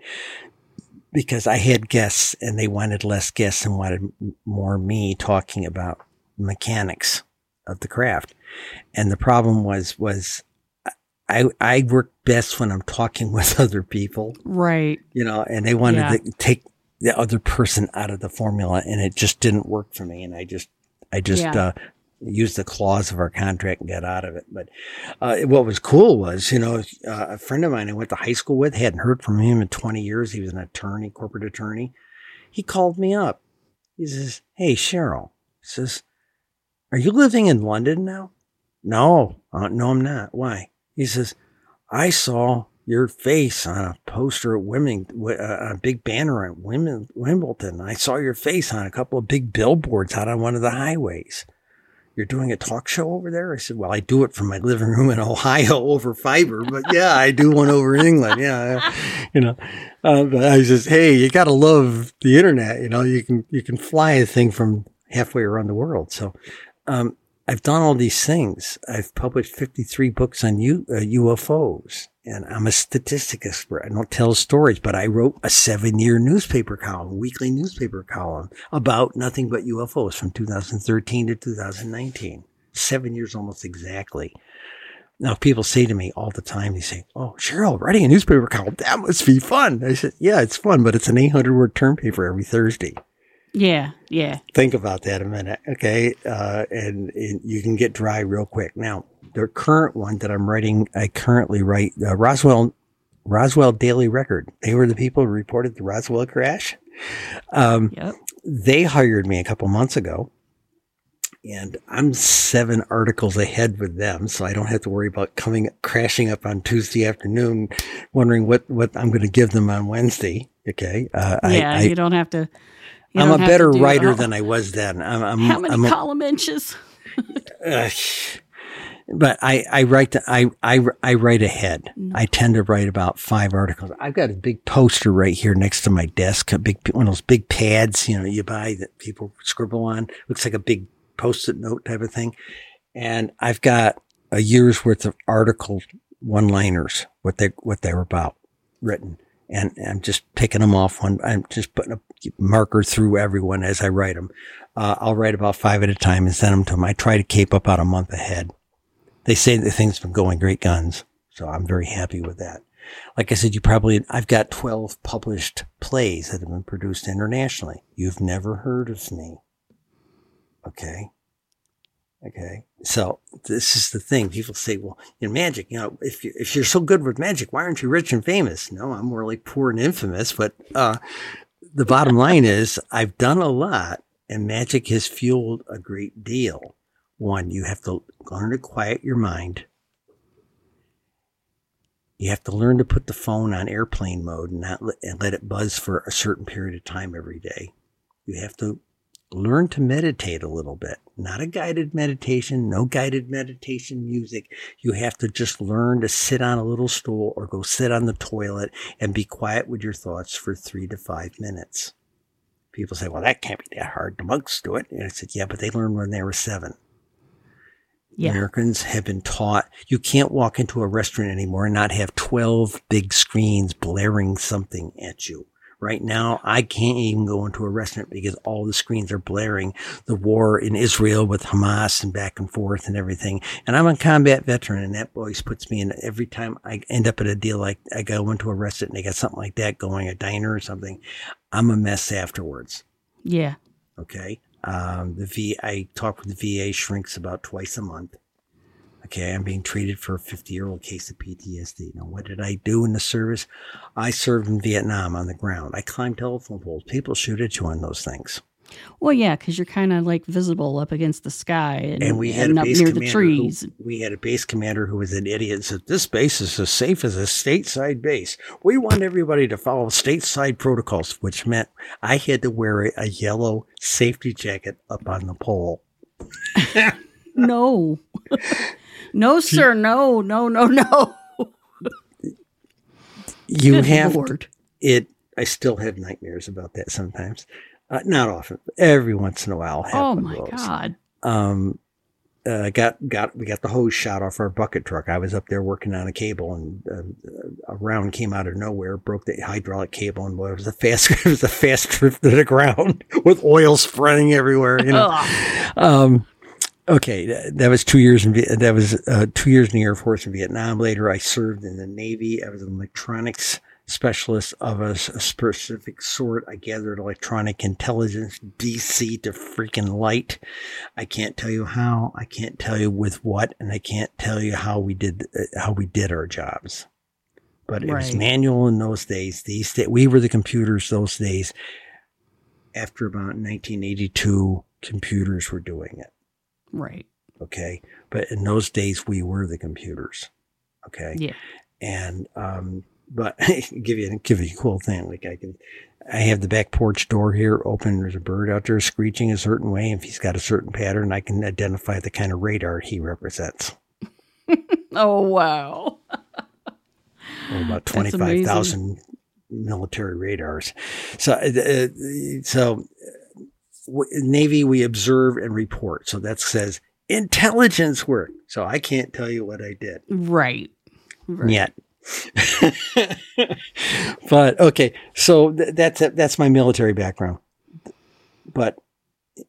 because I had guests and they wanted less guests and wanted more me talking about mechanics of the craft. And the problem was, was I, I work best when I'm talking with other people. Right. You know, and they wanted yeah. to take the other person out of the formula and it just didn't work for me. And I just, I just, yeah. uh, used the clause of our contract and got out of it. But, uh, what was cool was, you know, uh, a friend of mine I went to high school with, hadn't heard from him in 20 years. He was an attorney, corporate attorney. He called me up. He says, Hey, Cheryl, he says, are you living in London now? No, uh, no, I'm not. Why? He says, I saw your face on a poster at Women, uh, a big banner at Women, Wimbledon. I saw your face on a couple of big billboards out on one of the highways. You're doing a talk show over there? I said, well, I do it from my living room in Ohio over fiber, but yeah, I do one over in England. Yeah. You know, uh, but I says, Hey, you got to love the internet. You know, you can, you can fly a thing from halfway around the world. So, um, I've done all these things. I've published 53 books on U, uh, UFOs and I'm a statistic expert. I don't tell stories, but I wrote a seven year newspaper column, weekly newspaper column about nothing but UFOs from 2013 to 2019. Seven years almost exactly. Now, people say to me all the time, they say, Oh, Cheryl, writing a newspaper column, that must be fun. I said, Yeah, it's fun, but it's an 800 word term paper every Thursday. Yeah, yeah. Think about that a minute, okay? Uh, and, and, you can get dry real quick. Now, the current one that I'm writing, I currently write uh, Roswell Roswell Daily Record. They were the people who reported the Roswell crash. Um, yep. They hired me a couple months ago, and I'm seven articles ahead with them, so I don't have to worry about coming crashing up on Tuesday afternoon, wondering what what I'm going to give them on Wednesday. Okay, uh, yeah, I, I, you don't have to you I'm a better writer than I was then. I'm, I'm how many I'm column a, inches? uh, but I, I write, the, I, I, I write ahead. Mm. I tend to write about five articles. I've got a big poster right here next to my desk, a big, one of those big pads, you know, you buy that people scribble on. Looks like a big post-it note type of thing. And I've got a year's worth of article one-liners, what they, what they were about written and I'm just picking them off one. I'm just putting a marker through everyone as I write them. Uh, I'll write about five at a time and send them to them. I try to keep up about a month ahead. They say the thing's been going great guns, so I'm very happy with that. Like I said, you probably, I've got 12 published plays that have been produced internationally. You've never heard of me. Okay. Okay. So this is the thing. People say, well, in magic, you know, if you, if you're so good with magic, why aren't you rich and famous? No, I'm like poor and infamous. But, uh, the bottom line is I've done a lot and magic has fueled a great deal. One, you have to learn to quiet your mind. You have to learn to put the phone on airplane mode and not let, and let it buzz for a certain period of time every day. You have to learn to meditate a little bit. Not a guided meditation, no guided meditation music. You have to just learn to sit on a little stool or go sit on the toilet and be quiet with your thoughts for three to five minutes. People say, well, that can't be that hard. The monks do it. And I said, yeah, but they learned when they were seven. Yeah. Americans have been taught you can't walk into a restaurant anymore and not have 12 big screens blaring something at you. Right now, I can't even go into a restaurant because all the screens are blaring the war in Israel with Hamas and back and forth and everything. And I'm a combat veteran and that always puts me in every time I end up at a deal like I go into a restaurant and they got something like that going, a diner or something. I'm a mess afterwards. Yeah. Okay. Um, the V, I talk with the VA shrinks about twice a month. Okay, I'm being treated for a 50 year old case of PTSD. Now, what did I do in the service? I served in Vietnam on the ground. I climbed telephone poles. People shoot at you on those things. Well, yeah, because you're kind of like visible up against the sky and, And we had and up near the trees. Who, we had a base commander who was an idiot and said, This base is as safe as a stateside base. We want everybody to follow stateside protocols, which meant I had to wear a yellow safety jacket up on the pole. No. no, sir. No, no, no, no. You Good have Lord. it. I still have nightmares about that sometimes. Uh, not often, every once in a while. Oh my those. God. um uh, got got we got the hose shot off our bucket truck. I was up there working on a cable, and uh, a round came out of nowhere, broke the hydraulic cable, and boy, it was a fast it was a fast trip to the ground with oil spreading everywhere. You know, um, okay, th- that was two years in that was uh, two years in the Air Force in Vietnam. Later, I served in the Navy. I was an electronics specialist of a specific sort. I gathered electronic intelligence, DC to freaking light. I can't tell you how. I can't tell you with what, and I can't tell you how we did uh, how we did our jobs. But it was manual in those days. These da- we were the computers those days. After about 1982, computers were doing it. Right. Okay, but in those days we were the computers. Okay, Yeah. and um, but give you give you a cool thing. Like I can, I have the back porch door here open. There's a bird out there screeching a certain way. If he's got a certain pattern, I can identify the kind of radar he represents. Oh, wow. Or about twenty five thousand military radars. So, uh, uh, so Navy we observe and report. So that says intelligence work. So I can't tell you what I did. Right. right. yet. but okay, so th- that's that's my military background. But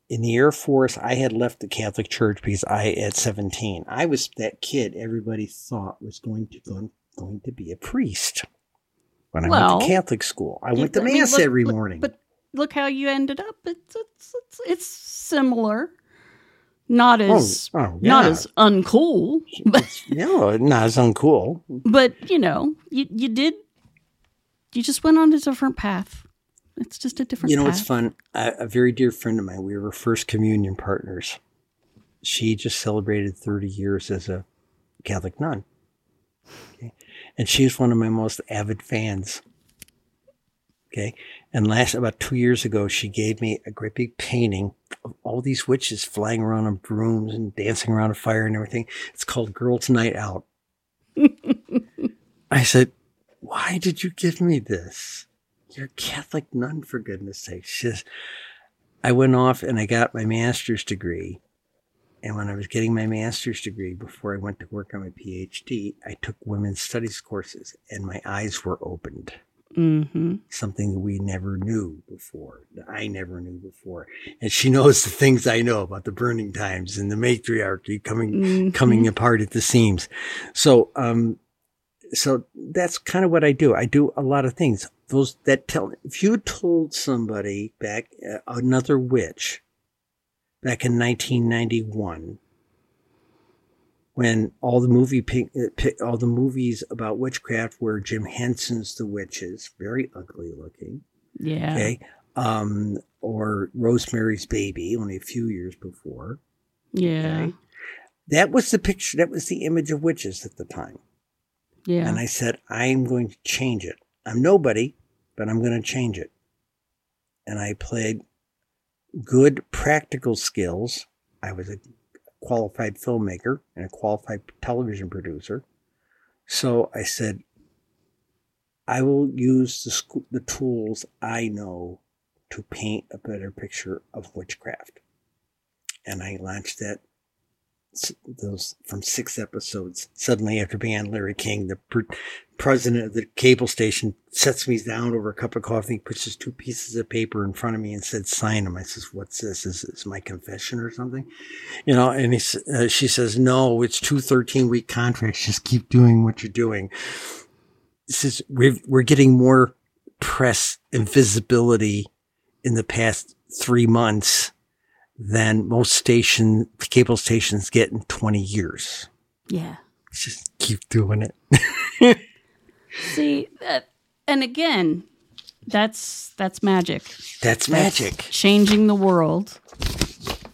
in the Air Force, I had left the Catholic Church because I, at seventeen, I was that kid everybody thought was going to going, going to be a priest. When I went to Catholic school, I went to I mean, mass look- every look- morning. But look how you ended up. It's it's it's, it's similar. Not oh, as oh, oh, not as uncool, but no, not as uncool. but you know, you you did you just went on a different path. It's just a different You know, path. it's fun. A, a very dear friend of mine, we were first communion partners. She just celebrated 30 years as a Catholic nun. Okay. And she's one of my most avid fans. Okay. And last, about two years ago, she gave me a great big painting of all these witches flying around on brooms and dancing around a fire and everything. It's called Girls Night Out. I said, Why did you give me this? You're a Catholic nun, for goodness sake. She says, I went off and I got my master's degree. And when I was getting my master's degree, before I went to work on my PhD, I took women's studies courses and my eyes were opened. Mm-hmm. Something that we never knew before, that I never knew before. And she knows the things I know about the burning times and the matriarchy coming Mm-hmm. coming apart at the seams. So, um, so that's kind of what I do. I do a lot of things. Those that tell, if you told somebody back, uh, another witch back in 1991, when all the movie, uh, all the movies about witchcraft were Jim Henson's The Witches, very ugly looking. Yeah. Okay. Um, or Rosemary's Baby, only a few years before. Yeah. Okay. That was the picture. That was the image of witches at the time. Yeah. And I said, I'm going to change it. I'm nobody, but I'm going to change it. And I played good practical skills. I was a qualified filmmaker and a qualified television producer. So I said, I will use the, sc- the tools I know to paint a better picture of witchcraft. And I launched that those from six episodes. Suddenly, after being on Larry King, the pr- president of the cable station sets me down over a cup of coffee, puts his two pieces of paper in front of me, and said, "Sign them." I says, "What's this? Is this my confession or something?" You know, and he, uh, she says, "No, it's two 13 week contracts. Just keep doing what you're doing." This is we're we're getting more press and visibility in the past three months than most station cable stations get in 20 years. Yeah. Just keep doing it. See, that, and again, that's that's magic. That's That's magic. changing the world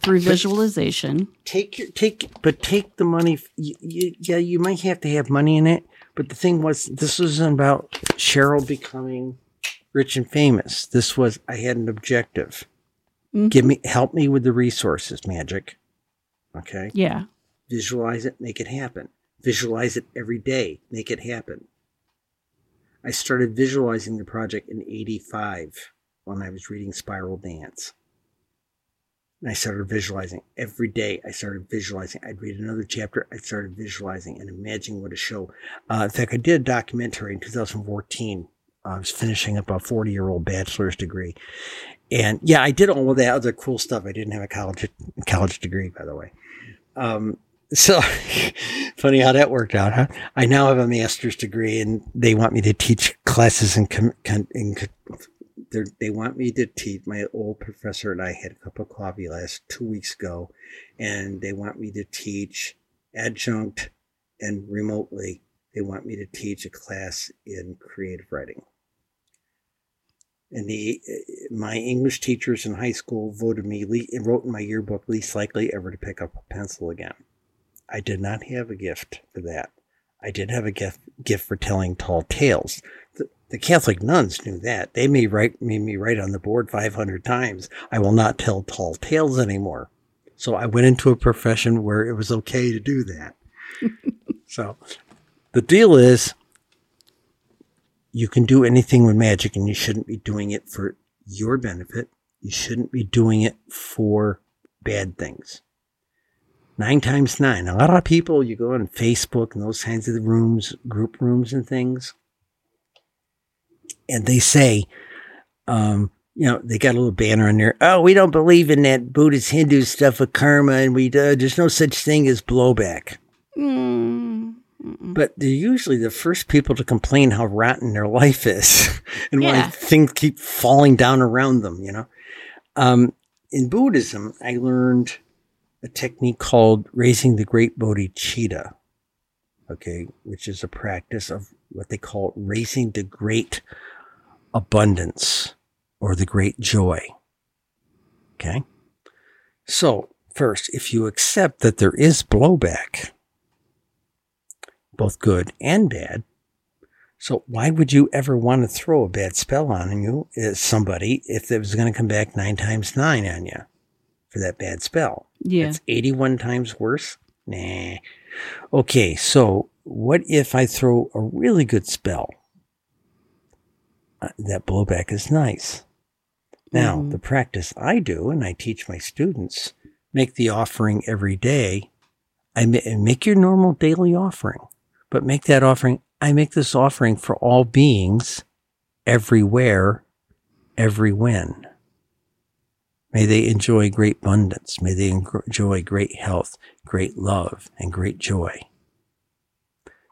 through visualization. take your take but take the money you, you, yeah you might have to have money in it but the thing was this wasn't about cheryl becoming rich and famous this was i had an objective Mhm. give me help me with the resources magic okay Yeah. visualize it make it happen visualize it every day make it happen i started visualizing the project in 85 when i was reading spiral dance and I started visualizing every day. I started visualizing. I'd read another chapter. I started visualizing and imagining what a show. Uh, in fact, I did a documentary in 2014. I was finishing up a 40 year old bachelor's degree. And yeah, I did all of that other cool stuff. I didn't have a college, college degree, by the way. Um, so funny how that worked out, huh? I now have a master's degree and they want me to teach classes in, in they want me to teach. My old professor and I had a cup of coffee last two weeks ago, and they want me to teach adjunct and remotely. They want me to teach a class in creative writing. And the uh, my English teachers in high school voted me le- wrote in my yearbook least likely ever to pick up a pencil again. I did not have a gift for that. I did have a gift gift for telling tall tales. The, the Catholic nuns knew that. They made, write, made me write on the board 500 times, I will not tell tall tales anymore. So I went into a profession where it was okay to do that. so the deal is you can do anything with magic and you shouldn't be doing it for your benefit. You shouldn't be doing it for bad things. Nine times nine. A lot of people, you go on Facebook and those kinds of rooms, group rooms and things, and they say, um, you know, they got a little banner on there. Oh, we don't believe in that Buddhist Hindu stuff of karma, and we uh, there's no such thing as blowback. Mm, mm-mm. But they're usually the first people to complain how rotten their life is, and why things keep falling down around them. You know, um, in Buddhism, I learned a technique called raising the great bodhicitta. Okay, which is a practice of what they call raising the great abundance or the great joy. Okay. So first, if you accept that there is blowback, both good and bad, so why would you ever want to throw a bad spell on you as somebody if it was going to come back nine times nine on you for that bad spell? Yeah. It's 81 times worse? Nah. Okay, so what if I throw a really good spell? Uh, that blowback is nice. Now, Mhm. the practice I do, and I teach my students, make the offering every day. I ma- make your normal daily offering, but make that offering. I make this offering for all beings, everywhere, every when. May they enjoy great abundance. May they enjoy great health, great love, and great joy.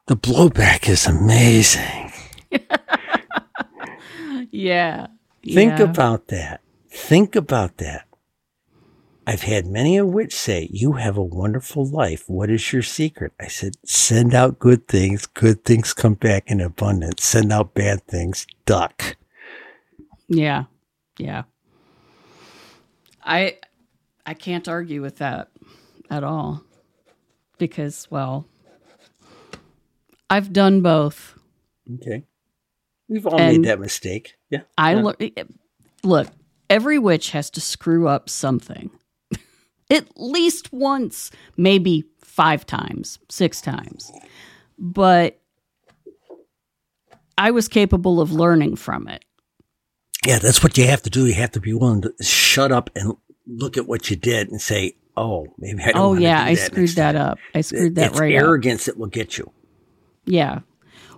The blowback is amazing. yeah. Think yeah. about that. Think about that. I've had many a witch say, You have a wonderful life. What is your secret? I said, Send out good things. Good things come back in abundance. Send out bad things. Duck. Yeah. Yeah. I I can't argue with that at all. Because well, I've done both. Okay. We've all And- made that mistake. Yeah. I Yeah. lear- look, every witch has to screw up something. At least once, maybe 5 times, 6 times. But I was capable of learning from it. Yeah, that's what you have to do. You have to be willing to shut up and look at what you did and say, "Oh, maybe I don't." Oh yeah, I screwed that time." up. I screwed that it's right up. arrogance that will get you. Yeah.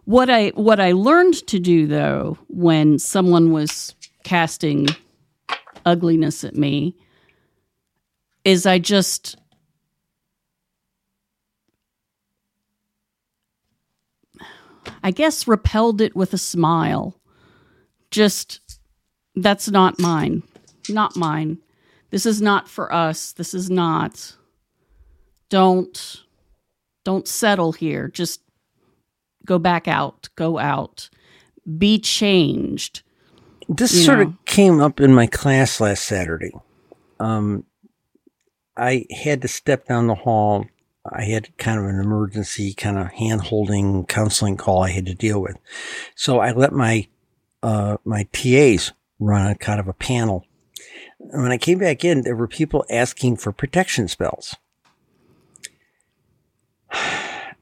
What I what I learned to do though when someone was casting ugliness at me is I just I guess repelled it with a smile. Just that's not mine. Not mine. This is not for us. This is not. Don't don't settle here. Just go back out. Go out. Be changed. This You sort know. of came up in my class last Saturday. Um, I had to step down the hall. I had kind of an emergency, kind of hand holding counseling call I had to deal with. So I let my uh, my TAs run a kind of a panel. And when I came back in, there were people asking for protection spells.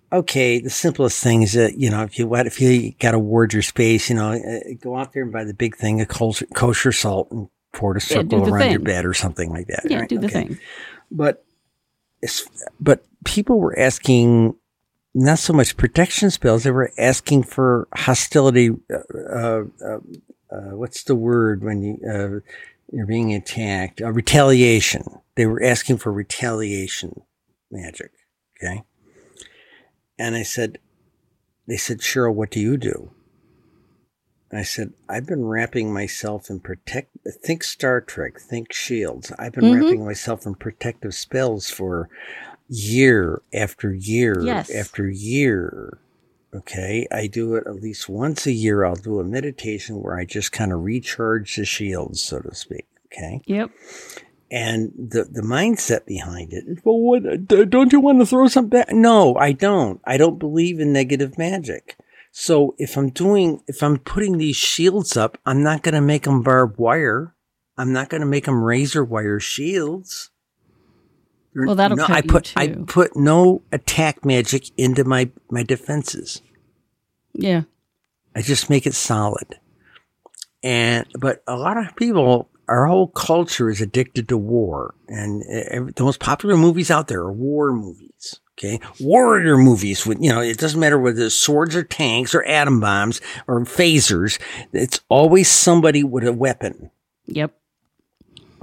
Okay, the simplest thing is that you know if you what if you got to ward your space, you know, uh, go out there and buy the big thing a kosher, kosher salt and pour it a circle the around your bed or something like that. Yeah, right? do the Okay. thing. But but people were asking not so much protection spells; they were asking for hostility. Uh, uh, uh, uh, what's the word when you uh, you're being attacked? Uh, retaliation. They were asking for retaliation magic. Okay. And I said, they said, Cheryl, what do you do? I said, I've been wrapping myself in protect. Think Star Trek. Think shields. I've been Mhm. wrapping myself in protective spells for year after year Yes. after year. Okay, I do it at least once a year. I'll do a meditation where I just kind of recharge the shields, so to speak. Okay, Yep. and the the mindset behind it. is, Well, what? Don't you want to throw something back? No, I don't. I don't believe in negative magic. So if I'm doing, if I'm putting these shields up, I'm not going to make them barbed wire. I'm not going to make them razor wire shields. Well, that'll no, I you put I put no attack magic into my my defenses. Yeah. I just make it solid. And but a lot of people, our whole culture is addicted to war, and uh, the most popular movies out there are war movies. Okay, warrior movies with you know it doesn't matter whether it's swords or tanks or atom bombs or phasers. It's always somebody with a weapon. Yep.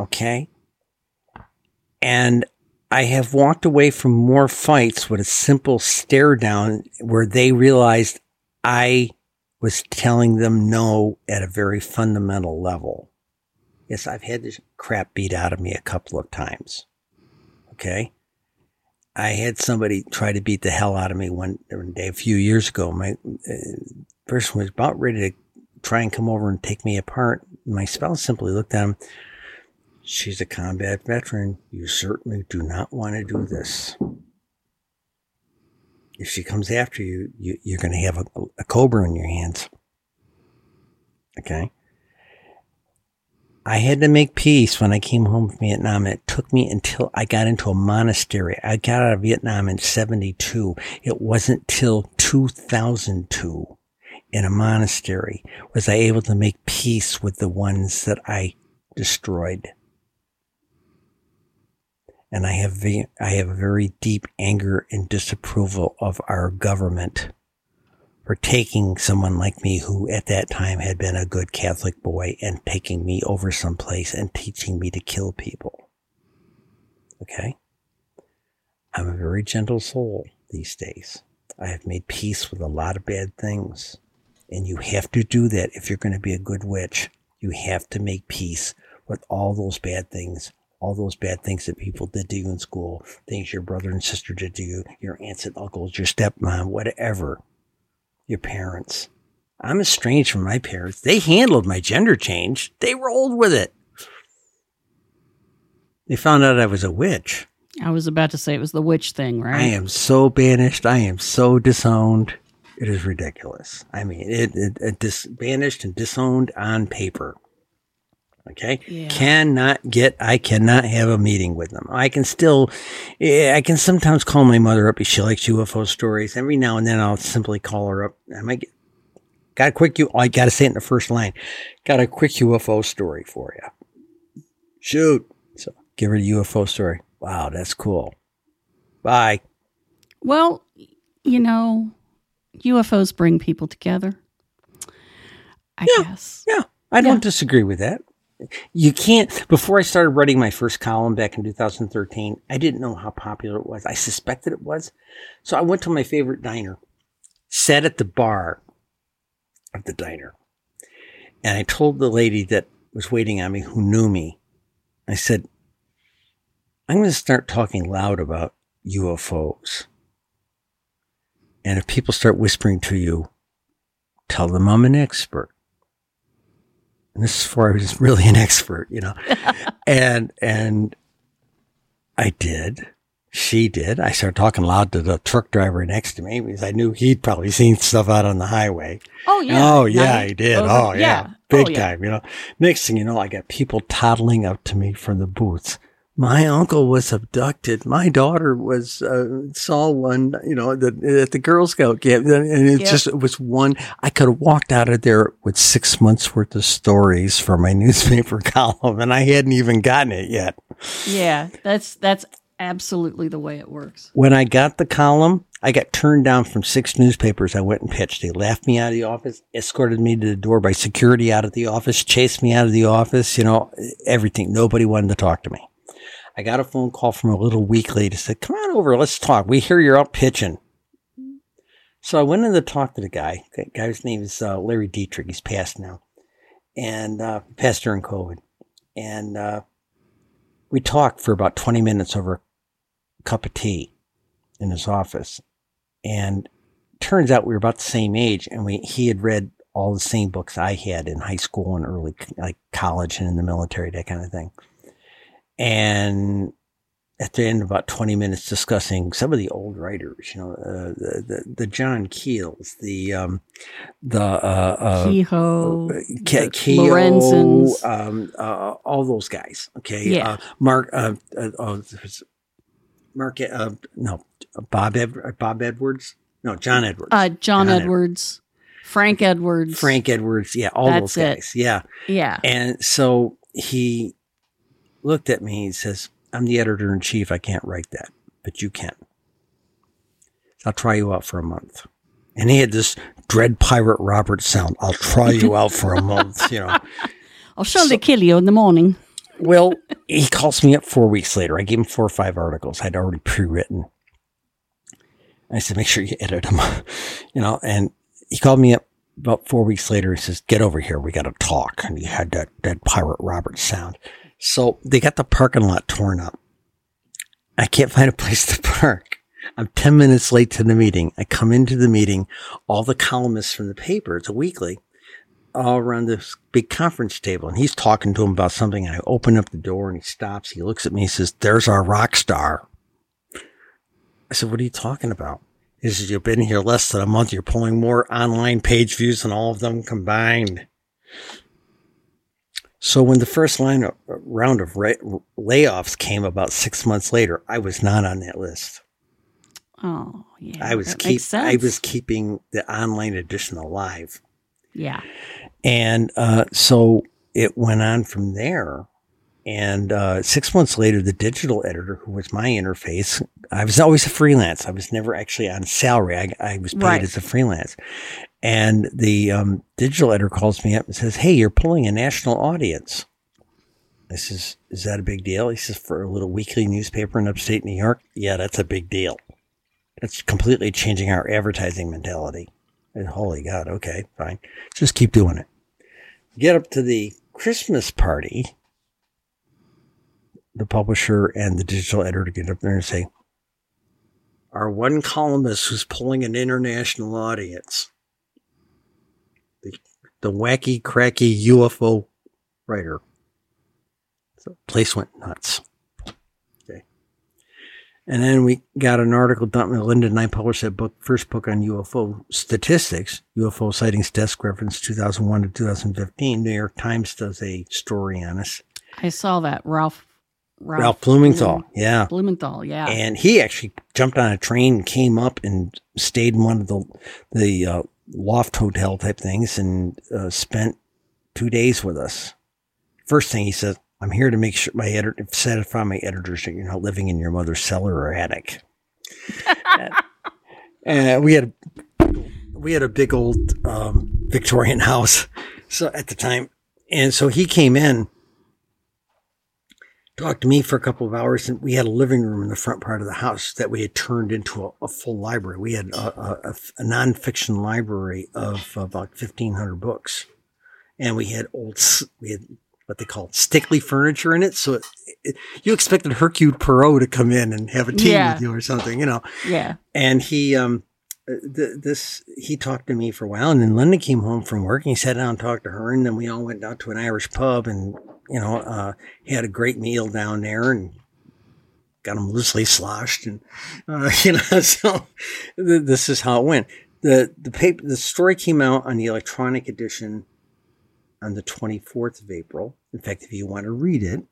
Okay, and I have walked away from more fights with a simple stare down where they realized I was telling them no at a very fundamental level. Yes, I've had this crap beat out of me a couple of times. Okay. I had somebody try to beat the hell out of me one, one day a few years ago. My uh, person was about ready to try and come over and take me apart. My spouse simply looked at him. She's a combat veteran. You certainly do not want to do this. If she comes after you, you you're going to have a, a cobra in your hands. Okay. I had to make peace when I came home from Vietnam. It took me until I got into a monastery. I got out of Vietnam in 72. It wasn't till 2002 in a monastery was I able to make peace with the ones that I destroyed. And I have ve- I have very deep anger and disapproval of our government for taking someone like me who at that time had been a good Catholic boy and taking me over someplace and teaching me to kill people. Okay? I'm a very gentle soul these days. I have made peace with a lot of bad things. And you have to do that if you're going to be a good witch. You have to make peace with all those bad things, all those bad things that people did to you in school, things your brother and sister did to you, your aunts and uncles, your stepmom, whatever, your parents. I'm estranged from my parents. They handled my gender change. They rolled with it. They found out I was a witch. I was about to say it was the witch thing, right? I am so banished. I am so disowned. It is ridiculous. I mean, it, it, it dis, banished and disowned on paper. Okay. Yeah. Cannot get, I cannot have a meeting with them. I can still, eh, I can sometimes call my mother up if she likes UFO stories. Every now and then I'll simply call her up. I might get, got a quick, U- I got to say it in the first line. Got a quick UFO story for you. Shoot. So give her the UFO story. Wow. That's cool. Bye. Well, you know, UFOs bring people together. I Yeah. guess. Yeah, I don't Yeah. disagree with that. You can't. Before I started writing my first column back in 2013, I didn't know how popular it was. I suspected it was. So I went to my favorite diner, sat at the bar of the diner, and I told the lady that was waiting on me who knew me, I said, I'm going to start talking loud about UFOs. And if people start whispering to you, tell them I'm an expert. And this is before I was really an expert, you know. and and I did. She did. I started talking loud to the truck driver next to me because I knew he'd probably seen stuff out on the highway. Oh yeah. Oh yeah, Night he did. over- Oh yeah, yeah. big Oh, yeah. time. You know. Next thing you know, I got people toddling up to me from the booths. My uncle was abducted. My daughter was uh, saw one. You know, the, at the Girl Scout camp, and it Yep. just it was one. I could have walked out of there with six months worth of stories for my newspaper column, and I hadn't even gotten it yet. Yeah, that's that's absolutely the way it works. When I got the column, I got turned down from six newspapers. I went and pitched. They laughed me out of the office, escorted me to the door by security out of the office, chased me out of the office, you know, everything. Nobody wanted to talk to me. I got a phone call from a little weekly to say, come on over, let's talk. We hear you're out pitching. So I went in to talk to the guy. The guy's name is uh, Larry Dietrich. He's passed now. And uh, passed during COVID. And uh, we talked for about 20 minutes over a cup of tea in his office. And turns out we were about the same age and we he had read all the same books I had in high school and early like college and in the military, that kind of thing. And at the end of about 20 minutes discussing some of the old writers, you know, uh, the, the, the John Keels, the, um, the, uh, uh, Keyhoe, Ke- the Keyhoe, Lorenzens. um, uh, all those guys. Okay. Yeah. Uh, Mark, uh, uh, oh, Mark, uh, no, Bob, Ed- Bob Edwards. No, John Edwards. uh, John, John Edwards, Frank Edwards, Frank Edwards. Yeah. All That's those it. guys. Yeah. Yeah, And so he looked at me and says, I'm the editor in chief. I can't write that, but you can. I'll try you out for a month. And he had this Dread Pirate Robert sound. I'll try you out for a month, you know. I'll surely kill you in the morning. Well, he calls me up four weeks later. I gave him four or five articles I'd already pre-written. I said, make sure you edit them, you know, and he called me up about four weeks later. He says, get over here. We got to talk. And he had that, that pirate Robert sound. So they got the parking lot torn up. I can't find a place to park. I'm 10 minutes late to the meeting. I come into the meeting. All the columnists from the paper, it's a weekly, all around this big conference table. And he's talking to him about something. And I open up the door and he stops. He looks at me. He says, there's our rock star. I said, what are you talking about? He says, you've been here less than a month. You're pulling more online page views than all of them combined. So when the first line of, round of ra- layoffs came about six months later, I was not on that list. Oh, yeah. I was keep I was keeping the online edition alive. yeah. And uh, so it went on from there. And uh, six months later, the digital editor, who was my interface, I was always a freelance. I was never actually on salary. I, I was paid Right. as a freelance. And the um, digital editor calls me up and says, Hey, you're pulling a national audience. I says, Is that a big deal? He says, For a little weekly newspaper in upstate New York? Yeah, that's a big deal. That's completely changing our advertising mentality. And holy God, okay, fine. Just keep doing it get up to the Christmas party, the publisher and the digital editor get up there and say, Our one columnist who's pulling an international audience, the, wacky, cracky UFO writer. So the place went nuts. Okay. And then we got an article done. Linda and I published that book, first book on UFO statistics, UFO sightings desk reference 2001 to 2015. New York Times does a story on us. I saw that. Ralph. Ralph, Ralph Blumenthal. Yeah. Blumenthal, yeah. And he actually jumped on a train, came up and stayed in one of the, the uh, loft hotel type things and uh, spent two days with us. First thing he said, I'm here to make sure my editor, satisfy my editors that you're not living in your mother's cellar or attic. and, and we had, we had a big old um, Victorian house. So at the time, and so he came in, talked to me for a couple of hours, and we had a living room in the front part of the house that we had turned into a, a full library. We had a, a, a, nonfiction library of about fifteen hundred books, and we had old we had what they call Stickley furniture in it. So it, it, you expected Hercule Poirot to come in and have a tea Yeah. with you or something, you know. Yeah. And he, um, th- this, he talked to me for a while. And then Linda came home from work and he sat down and talked to her. And then we all went out to an Irish pub and, you know, uh, had a great meal down there and got him loosely sloshed. And, uh, you know, so th- this is how it went. The, the paper, the story came out on the electronic edition on the 24th of April. In fact, if you want to read it,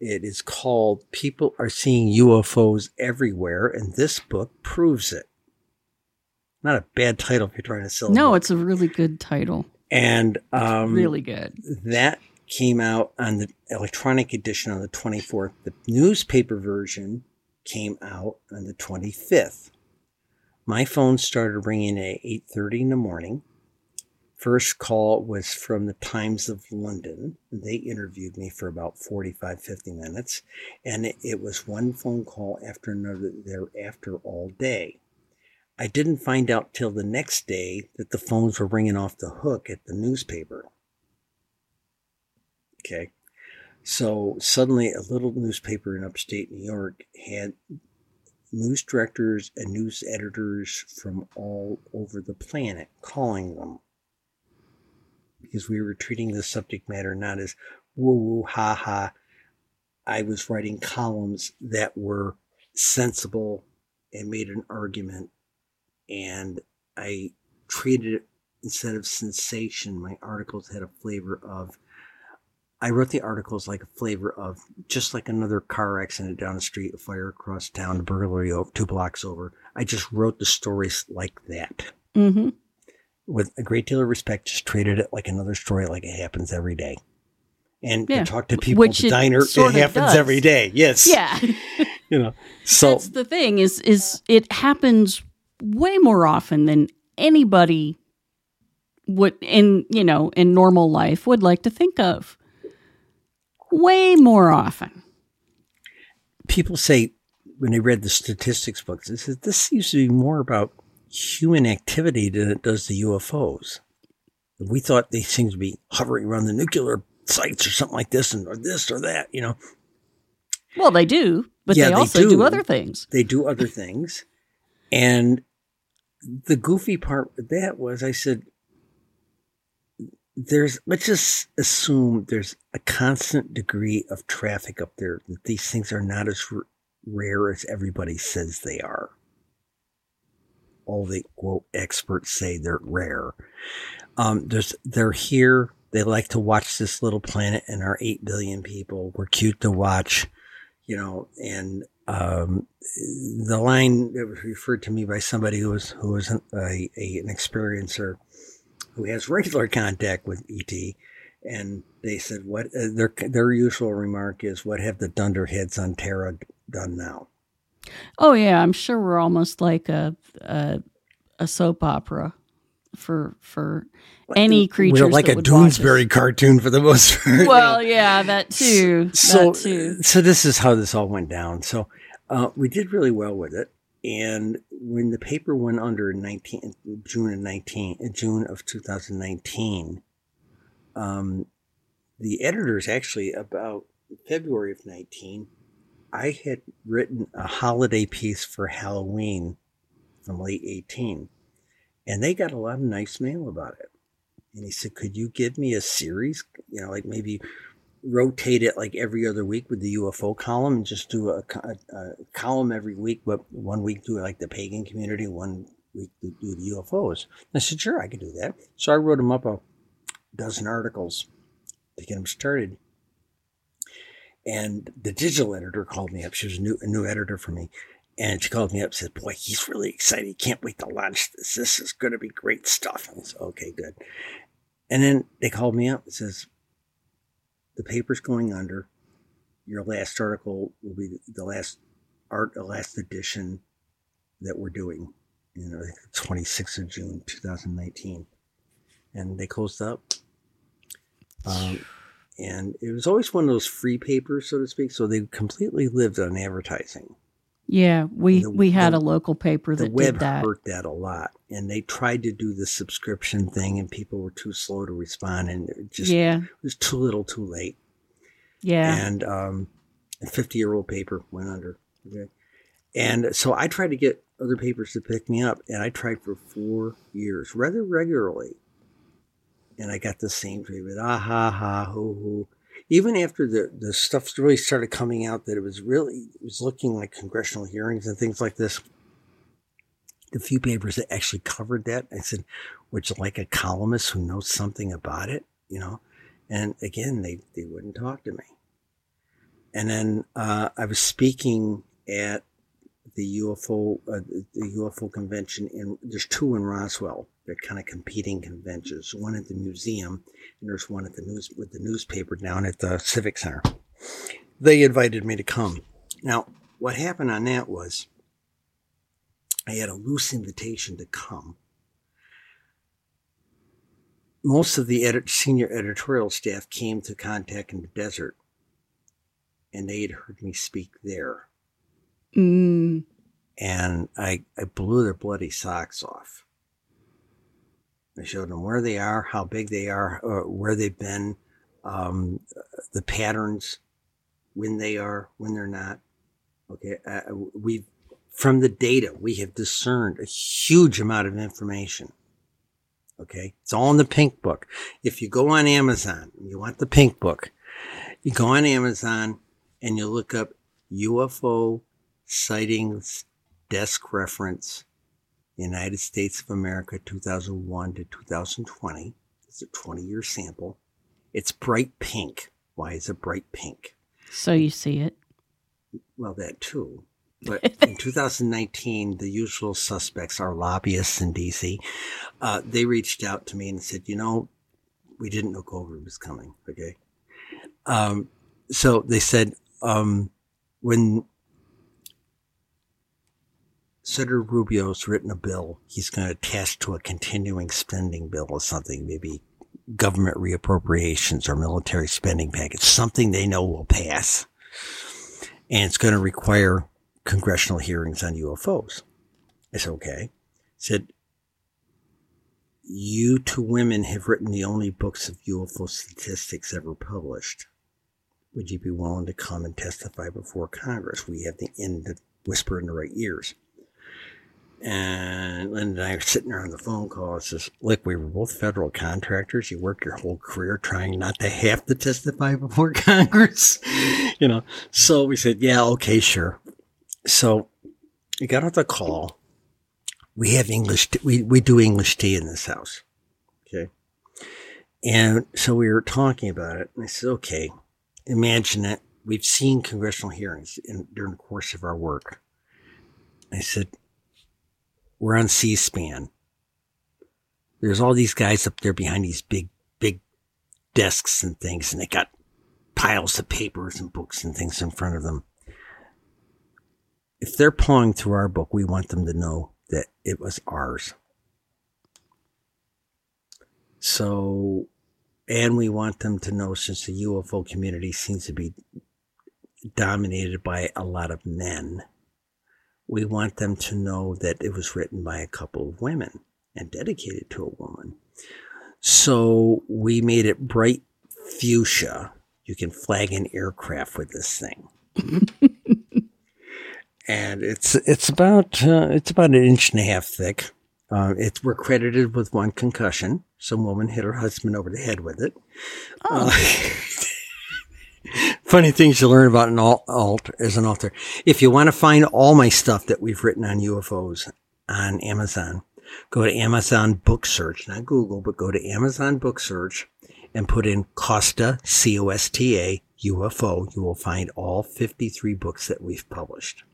it is called People Are Seeing UFOs Everywhere, and this book proves it. Not a bad title if you're trying to sell No, it's a really good title. And um, really good. that came out on the electronic edition on the 24th. The newspaper version came out on the 25th. My phone started ringing at 8:30 in the morning. First call was from the Times of London. They interviewed me for about 45, 50 minutes. And it, was one phone call after another thereafter all day. I didn't find out till the next day that the phones were ringing off the hook at the newspaper. Okay. So suddenly, a little newspaper in upstate New York had news directors and news editors from all over the planet calling them because we were treating the subject matter not as woo woo ha ha. I was writing columns that were sensible and made an argument, and I treated it instead of sensation. My articles had a flavor of I wrote the articles like a flavor of just like another car accident down the street, a fire across town, a burglary over, two blocks over. I just wrote the stories like that Mm-hmm. with a great deal of respect. Just treated it like another story, like it happens every day. And Yeah. to talk to people Which at the it diner, it happens does. every day. Yes, Yeah. you know. So That's the thing is is it happens way more often than anybody would in you know in normal life would like to think of. Way more often. people say when they read the statistics books, they said this seems to be more about human activity than it does the UFOs. We thought they seemed to be hovering around the nuclear sites or something like this, and or this or that. You know, Well, they do, but Yeah, they they also do. do. other things. they do other things, and the goofy part with that was I said, "There's let's just assume there's a constant degree of traffic up there. That these things are not as r- rare as everybody says they are. All the quote experts say they're rare. Um, there's they're here. They like to watch this little planet and our eight billion people. We're cute to watch, you know. And um, the line that was referred to me by somebody who was who was an, a, a, an experiencer who has regular contact with ET, and they said what uh, their their usual remark is, "What have the dunderheads on Terra done now?" Oh yeah, I'm sure we're almost like a a, a soap opera for for any creatures. We're like a. Doonesbury cartoon for the most part. Well, yeah, that too. so that too. so this is how this all went down. So uh, we did really well with it, and when the paper went under in 19 June of 19 uh, June of 2019, um, the editors actually about February of 19, I had written a holiday piece for Halloween from late 18, and they got a lot of nice mail about it. And he said, "Could you give me a series? You know, like maybe." Rotate it like every other week with the UFO column and just do a, a, a column every week, but one week do like the pagan community, one week do, the UFOs. I said, sure, I could do that. So I wrote them up a dozen articles to get them started. And the digital editor called me up. She was a new, a new editor for me. And she called me up and said, boy, he's really excited. He Can't wait to launch this. This is going to be great stuff. And I said, okay, good. And then they called me up and says, the paper's going under. Your last article will be the last art, the last edition that we're doing. You know, I the 26th of June, 2019. And they closed up. Um, and it was always one of those free papers, so to speak. So they completely lived on advertising. Yeah, we The- we had the- a local paper The that web did that. hurt that a lot, and they tried to do the subscription thing, and people were too slow to respond, and it just yeah, it was too little, too late. yeah. and um, a 50 year old paper went under. Okay. And so I tried to get other papers to pick me up, and I tried for four years rather regularly. And I got the same treatment. Ah ha ha hoo hoo. Even after the, the stuff really started coming out that it was really it was looking like congressional hearings and things like this. The few papers that actually covered that, I said, "Would you like a columnist who knows something about it?" You know, and again, they they wouldn't talk to me. And then uh, I was speaking at the UFO uh, the UFO convention in there's two in Roswell. They're kind of competing conventions. One at the museum, and there's one at the news with the newspaper down at the Civic Center. They invited me to come. Now, what happened on that was I had a loose invitation to come. Most of the edit- senior editorial staff came to contact in the desert, and they had heard me speak there Mm, and I, I blew their bloody socks off. I showed them where they are, how big they are, uh, where they've been, um, the patterns, when they are, when they're not. Okay, uh, we from the data we have discerned a huge amount of information. Okay, it's all in the Pink Book. If you go on Amazon, you want the Pink Book, you go on Amazon and you look up UFO sightings desk reference United States of America 2001 to 2020. It's a 20 year sample. It's bright pink. Why is it bright pink? so you see it. Well, that too. But in 2019, the usual suspects, our lobbyists in DC, uh, they reached out to me and said, you know, we didn't know COVID was coming. Okay. Um, so they said, um, when Senator Rubio's written a bill, he's going to attach to a continuing spending bill or something, maybe government reappropriations or military spending package, something they know will pass. And it's going to require congressional hearings on UFOs. I said, okay. I said, you two women have written the only books of UFO statistics ever published. Would you be willing to come and testify before Congress? We have the end to whisper in the right ears. And Linda and I are sitting there on the phone call. It says, look, we were both federal contractors. You worked your whole career trying not to have to testify before Congress. you know, so we said, yeah, okay, sure. So we got off the call. We have English, we, we do English tea in this house. Okay. And so we were talking about it. And I said, okay, imagine that we've seen congressional hearings in, during the course of our work. I said, we're on C-SPAN. There's all these guys up there behind these big, big desks and things, and they got piles of papers and books and things in front of them. If they're pawing through our book, we want them to know that it was ours. So, and we want them to know since the UFO community seems to be dominated by a lot of men, we want them to know that it was written by a couple of women and dedicated to a woman. So we made it bright fuchsia. You can flag an aircraft with this thing. and it's it's about uh, it's about an inch and a half thick. Uh, it's we're credited with one concussion. Some woman hit her husband over the head with it. Uh, funny things you learn about an alt, alt as an author. If you want to find all my stuff that we've written on UFOs on Amazon, go to Amazon Book Search, not Google, but go to Amazon Book Search and put in Costa, C-O-S-T-A, UFO. You will find all 53 books that we've published.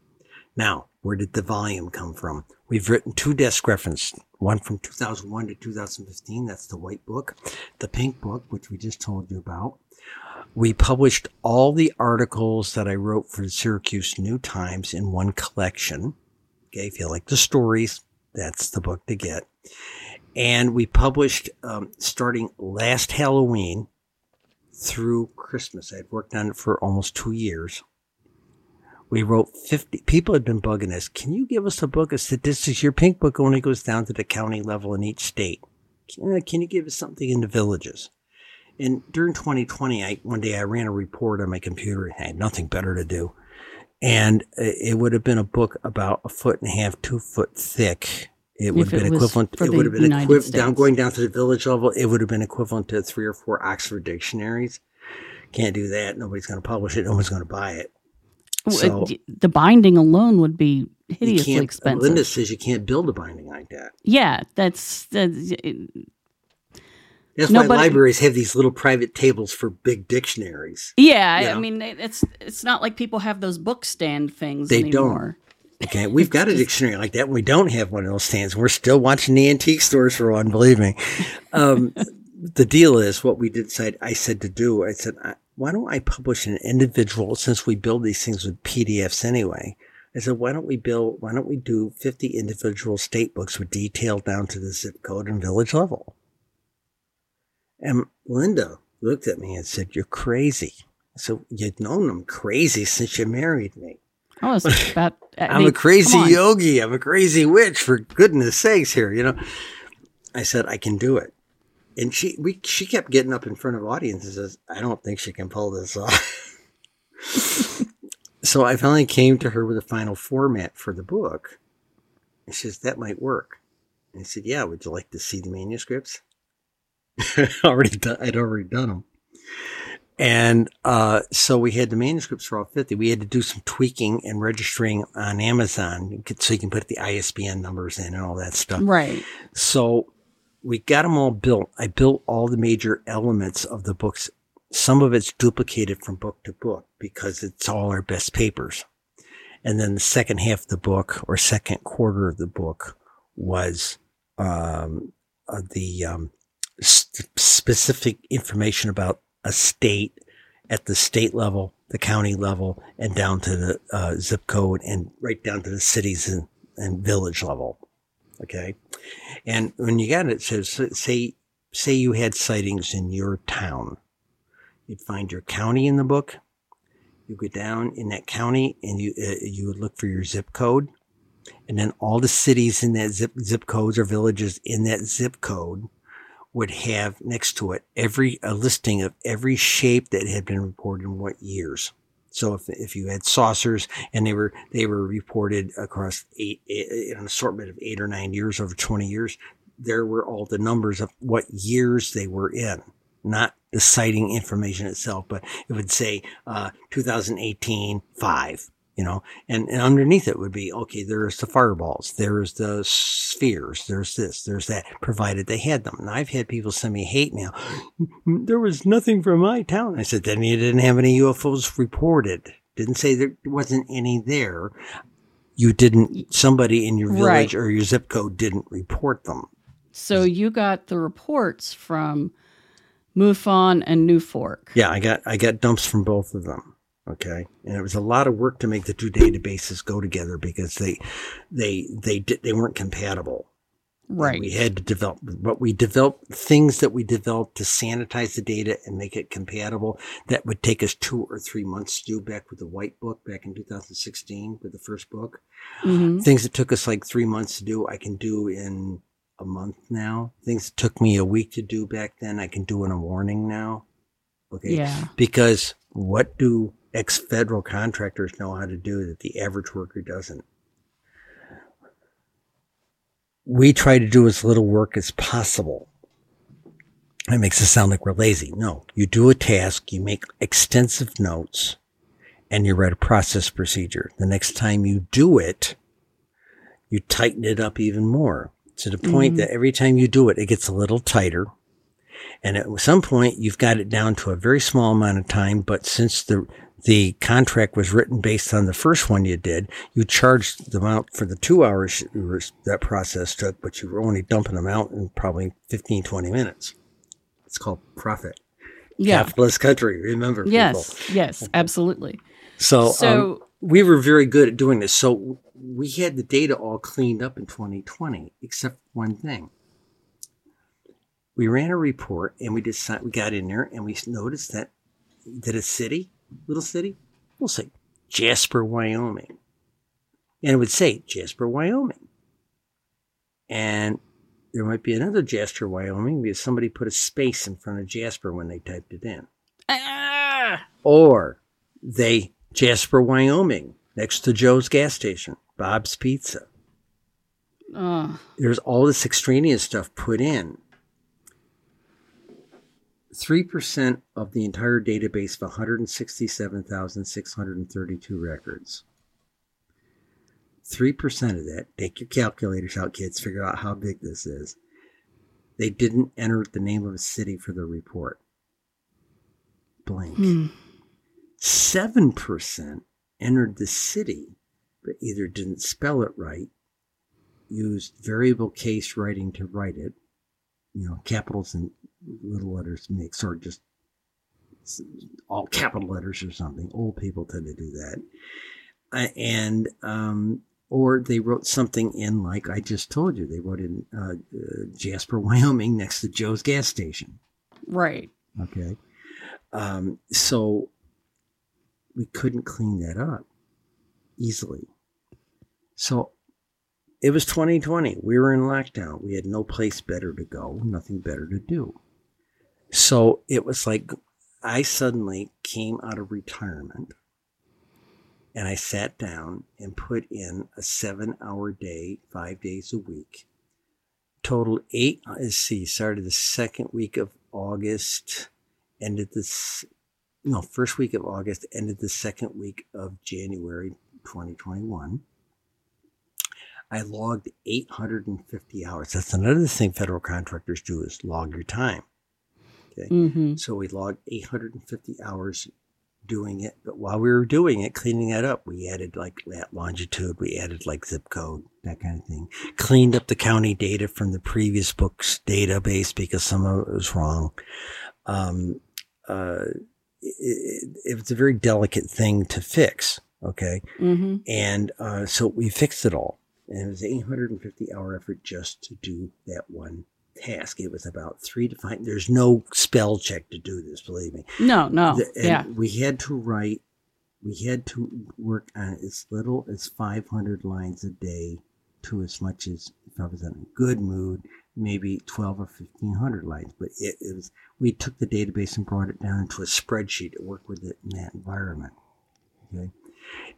Now, where did the volume come from? We've written two desk references, one from 2001 to 2015. That's the white book. The pink book, which we just told you about. We published all the articles that I wrote for the Syracuse New Times in one collection. Okay. If you like the stories, that's the book to get. And we published, um, starting last Halloween through Christmas. I'd worked on it for almost two years We wrote 50, people had been bugging us. Can you give us a book of statistics? Your pink book only goes down to the county level in each state. Can, can you give us something in the villages? And during 2020, I, one day I ran a report on my computer. I had nothing better to do. And it would have been a book about a foot and a half, two foot thick. It would have been equivalent. It would have been equivalent down going down to the village level. It would have been equivalent to three or four Oxford dictionaries. Can't do that. Nobody's going to publish it. No one's going to buy it. So, the binding alone would be hideously expensive. Linda says you can't build a binding like that. Yeah, that's that's. It, that's why libraries have these little private tables for big dictionaries. Yeah, you know? I mean it's it's not like people have those book stand things they anymore. Don't. Okay, we've got a dictionary like that. We don't have one of those stands. We're still watching the antique stores for one. Believe me. Um, the deal is what we did. I said to do. I said, why don't I publish an individual? Since we build these things with PDFs anyway, I said, why don't we build? Why don't we do fifty individual state books with detail down to the zip code and village level? And Linda looked at me and said, You're crazy. So you've known I'm crazy since you married me. Oh, I was about. I am a crazy yogi. I'm a crazy witch. For goodness sakes, here, you know. I said I can do it, and she we she kept getting up in front of audiences. and says, "I don't think she can pull this off." so I finally came to her with a final format for the book. And she says that might work. And I said, "Yeah, would you like to see the manuscripts?" already done, I'd already done them. And uh, so we had the manuscripts for all 50. We had to do some tweaking and registering on Amazon so you can put the ISBN numbers in and all that stuff. Right. So we got them all built. I built all the major elements of the books. Some of it's duplicated from book to book because it's all our best papers. And then the second half of the book or second quarter of the book was um, uh, the um, specific information about a state at the state level, the county level, and down to the uh, zip code and right down to the cities and, and village level. Okay. And when you got it, says, say, say you had sightings in your town, you'd find your county in the book. You go down in that county and you, uh, you would look for your zip code. And then all the cities in that zip, zip codes or villages in that zip code would have next to it every a listing of every shape that had been reported in what years. So if, if you had saucers and they were they were reported across eight, an assortment of eight or nine years over 20 years, there were all the numbers of what years they were in, not the sighting information itself, but it would say uh, 2018 five, you know, and, and underneath it would be, okay, there's the fireballs, there's the spheres, there's this, there's that, provided they had them. And I've had people send me hate mail. Mm, there was nothing from my town. I said, then you didn't have any UFOs reported. Didn't say there wasn't any there. You didn't, somebody in your village right. or your zip code didn't report them. So you got the reports from MUFON and NUFORC. Yeah, I got, I got dumps from both of them. Okay. And it was a lot of work to make the two databases go together because they, they, they, did, they weren't compatible. Right. And we had to develop, but we developed things that we developed to sanitize the data and make it compatible. That would take us two or three months to do back with the white book back in 2016 with the first book. Mm-hmm. Things that took us like three months to do, I can do in a month now. Things that took me a week to do back then, I can do in a morning now. Okay. Yeah. Because what do ex federal contractors know how to do that the average worker doesn't. We try to do as little work as possible. It makes it sound like we're lazy. No, you do a task, you make extensive notes, and you write a process procedure. The next time you do it, you tighten it up even more to the point mm-hmm. that every time you do it, it gets a little tighter. And at some point, you've got it down to a very small amount of time. But since the the contract was written based on the first one you did, you charged the amount for the two hours that process took, but you were only dumping them out in probably 15, 20 minutes. It's called profit. Yeah. Capitalist country, remember. Yes, people. yes, absolutely. So, so um, we were very good at doing this. So we had the data all cleaned up in 2020, except one thing. We ran a report and we decided we got in there and we noticed that that a city little city? We'll say Jasper, Wyoming. And it would say Jasper, Wyoming. And there might be another Jasper, Wyoming because somebody put a space in front of Jasper when they typed it in. Ah! Or they, Jasper, Wyoming, next to Joe's gas station, Bob's Pizza. There's all this extraneous stuff put in. 3% of the entire database of 167,632 records. 3% of that, take your calculators out, kids, figure out how big this is. They didn't enter the name of a city for the report. Blank. Hmm. 7% entered the city, but either didn't spell it right, used variable case writing to write it, you know, capitals and little letters mixed, or just all capital letters or something. Old people tend to do that. Uh, and, um, or they wrote something in, like I just told you, they wrote in uh, uh, Jasper, Wyoming, next to Joe's gas station. Right. Okay. Um, so we couldn't clean that up easily. So it was 2020. We were in lockdown. We had no place better to go, nothing better to do. So it was like I suddenly came out of retirement and I sat down and put in a seven hour day, five days a week. Total eight, uh, let's see, started the second week of August, ended this, no, first week of August, ended the second week of January 2021. I logged 850 hours. That's another thing federal contractors do is log your time. Okay. Mm-hmm. So we logged 850 hours doing it. But while we were doing it, cleaning that up, we added like lat longitude, we added like zip code, that kind of thing. Cleaned up the county data from the previous book's database because some of it was wrong. Um, uh, it, it, it was a very delicate thing to fix. Okay. Mm-hmm. And uh, so we fixed it all. And it was an 850 hour effort just to do that one task. It was about three to five. There's no spell check to do this, believe me. No, no. The- yeah. We had to write, we had to work on as little as 500 lines a day to as much as, if I was in a good mood, maybe 12 or 1500 lines. But it, it was, we took the database and brought it down into a spreadsheet to work with it in that environment. Okay.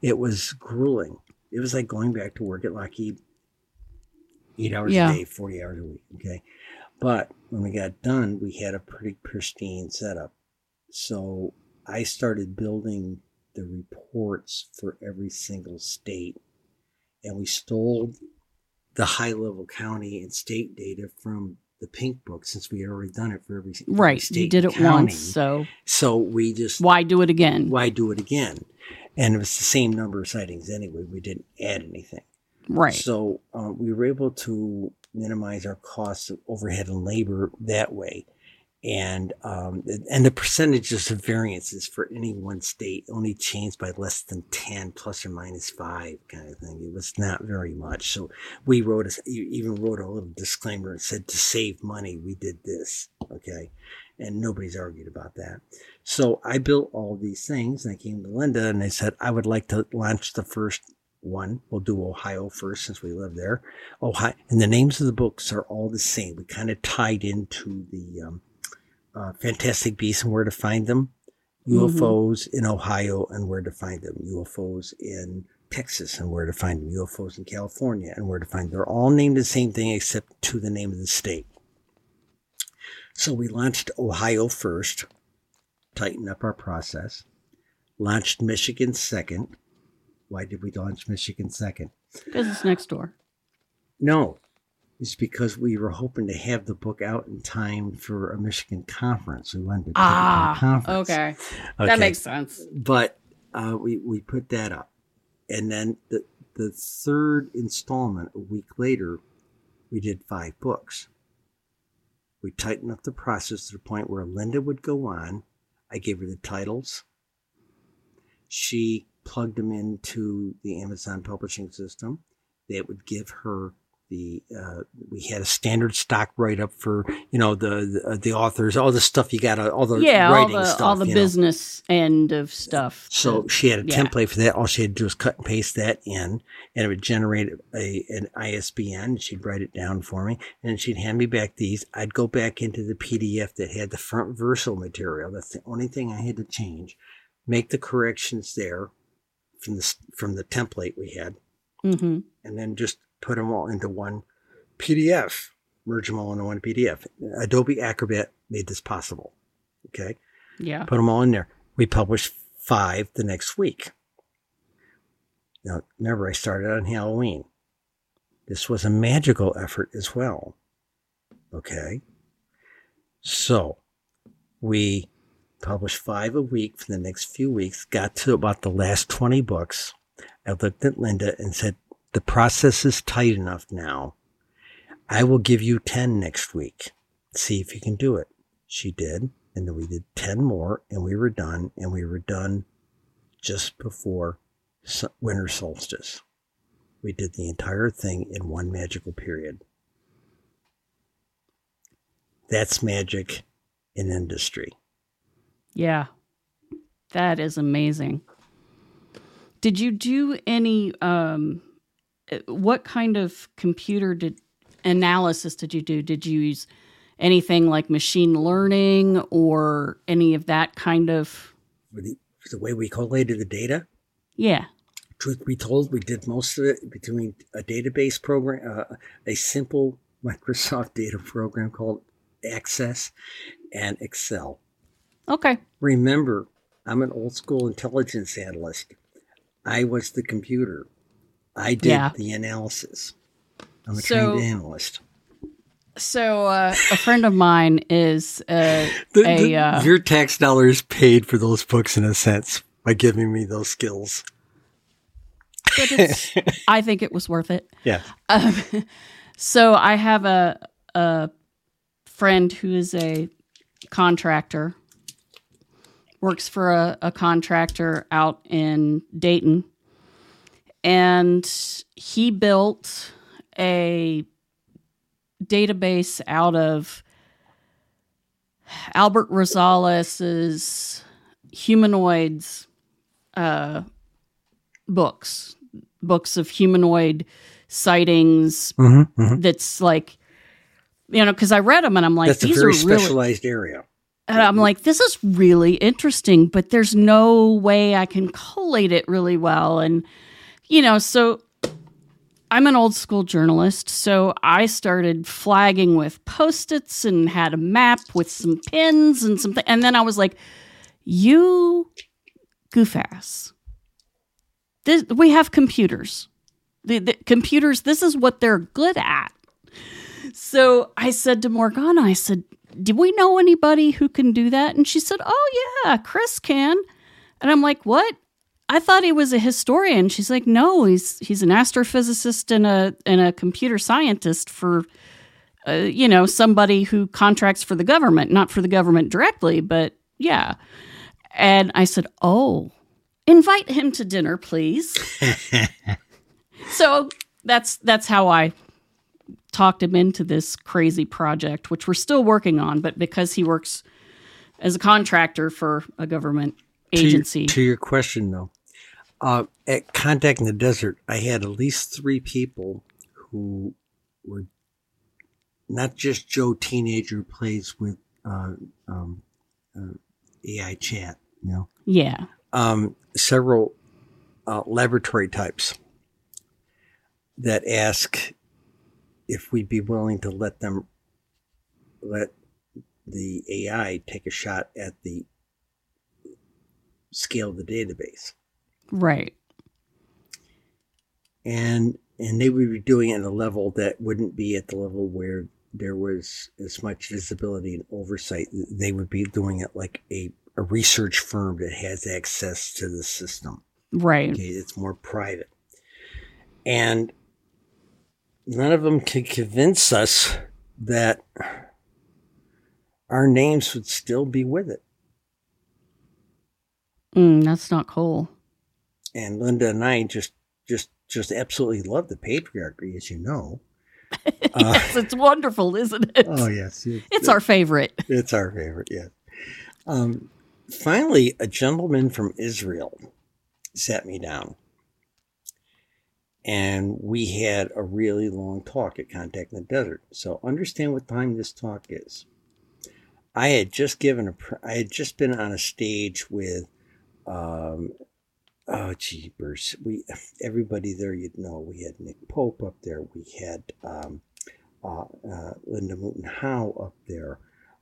It was grueling. It was like going back to work at Lockheed eight hours Yeah. a day, 40 hours a week. Okay. But when we got done, we had a pretty pristine setup. So I started building the reports for every single state. And we stole the high level county and state data from the pink book since we had already done it for every, Right. state You did it county. once, so So we just why do it again? why do it again? And it was the same number of sightings anyway. We didn't add anything. Right. So uh, we were able to minimize our costs of overhead and labor that way. And um, and the percentages of variances for any one state only changed by less than 10 plus or minus five kind of thing. It was not very much. So we wrote a, even wrote a little disclaimer and said to save money, we did this. Okay. And nobody's argued about that. So I built all these things and I came to Linda and I said, I would like to launch the first one. We'll do Ohio first since we live there. Ohio, and the names of the books are all the same. We kind of tied into the um, uh, Fantastic Beasts and where to find them. UFOs in Ohio and where to find them, UFOs in Texas and where to find them, UFOs in California and where to find them. They're all named the same thing except to the name of the state. So we launched Ohio first, tightened up our process, launched Michigan second. Why did we launch Michigan second? Because it's next door. No, it's because we were hoping to have the book out in time for a Michigan conference. We wanted to take it to a Ah, conference. okay. Okay. That makes sense. But uh, we we put that up, and then the the third installment a week later, we did five books. We tightened up the process to the point where Linda would go on. I gave her the titles. She plugged them into the Amazon publishing system. That would give her the uh, we had a standard stock write up for you know the the, uh, the authors, all the stuff you got, all the yeah, all writing the stuff, all the you know. business end of stuff. So to- she had a yeah. template for that. All she had to do was cut and paste that in, and it would generate a an ISBN. She'd write it down for me, and she'd hand me back these. I'd go back into the PDF that had the front versal material. That's the only thing I had to change. Make the corrections there from the from the template we had, Mhm. and then just put them all into one PDF. Merge them all into one PDF. Adobe Acrobat made this possible. Okay yeah, put them all in there. We published five the next week. Now, remember, I started on Halloween. This was a magical effort as well. Okay. So we published five a week for the next few weeks, got to about the last 20 books. I looked at Linda and said, The process is tight enough now. I will give you 10 next week. See if you can do it. She did. And then we did 10 more and we were done. And we were done just before winter solstice. We did the entire thing in one magical period. That's magic in industry. Yeah, that is amazing. Did you do any? Um, uh, what kind of computer did analysis did you do? Did you use anything like machine learning or any of that kind of? The, the way we collated the data, Yeah, truth be told, we did most of it between a database program, uh, a simple Microsoft data program called Access and Excel. Okay, Remember, I'm an old school intelligence analyst. I was the computer. I did Yeah. the analysis. I'm a So- trained analyst. So uh, a friend of mine is uh, The- a the- uh, your tax dollars paid for those books in a sense by giving me those skills. but I think it was worth it. Yeah. Um, so I have a a friend who is a contractor, works for a, a contractor out in Dayton, and he built a database out of Albert Rosales' humanoids uh, books, books of humanoid sightings Mm-hmm, mm-hmm. that's like you know because i read them and i'm like That's a these very are really specialized area. And i'm like this is really interesting but there's no way i can collate it really well. And you know so i'm an old school journalist so i started flagging with post-its and had a map with some pins and something and then i was like you goof ass. This, we have computers. The, the computers this is what they're good at. So i said to morgana i said do we know anybody who can do that? And she said oh yeah chris can. And i'm like what? I thought he was a historian. She's like no he's he's an astrophysicist and a and a computer scientist for uh, you know somebody who contracts for the government not for the government directly but yeah. And i said oh invite him to dinner please. So that's that's how I talked him into this crazy project, which we're still working on. But because he works as a contractor for a government To agency, To your, question, though, uh, at Contact in the Desert, I had at least three people who were not just Joe Teenager plays with uh, um, uh, AI chat, you know, yeah, um, several uh, laboratory types that ask if we'd be willing to let them let the AI take a shot at the scale of the database. right, And and they would be doing it at a level that wouldn't be at the level where there was as much visibility and oversight. They would be doing it like a, a research firm that has access to the system. right, Okay, it's more private. And none of them can convince us that our names would still be with it. mm, that's not cool. And Linda and I just just just absolutely love the patriarchy, as you know. yes, it's wonderful, isn't it? Oh yes, it- It's our favorite. It's our favorite, yes. Um, finally, a gentleman from Israel sat me down. And we had a really long talk at Contact in the Desert. So understand what time this talk is. I had just given a, I had just been on a stage with, um, oh jeepers, we everybody there you'd know. We had Nick Pope up there. We had um, uh, uh, Linda Moulton Howe up there.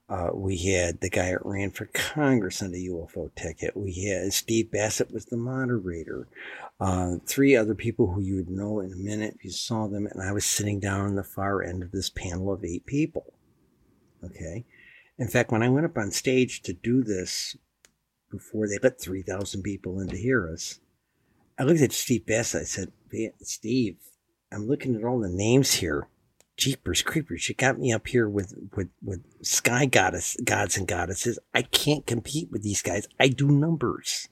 Uh, we had the guy that ran for Congress on the UFO ticket. We had Steve Bassett was the moderator. Uh, three other people who you would know in a minute if you saw them. And I was sitting down on the far end of this panel of eight people. Okay. In fact, when I went up on stage to do this before they let 3,000 people in to hear us, I looked at Steve Bassett. I said, Steve, I'm looking at all the names here jeepers creepers you got me up here with with with sky goddess gods and goddesses. I can't compete with these guys. I do numbers.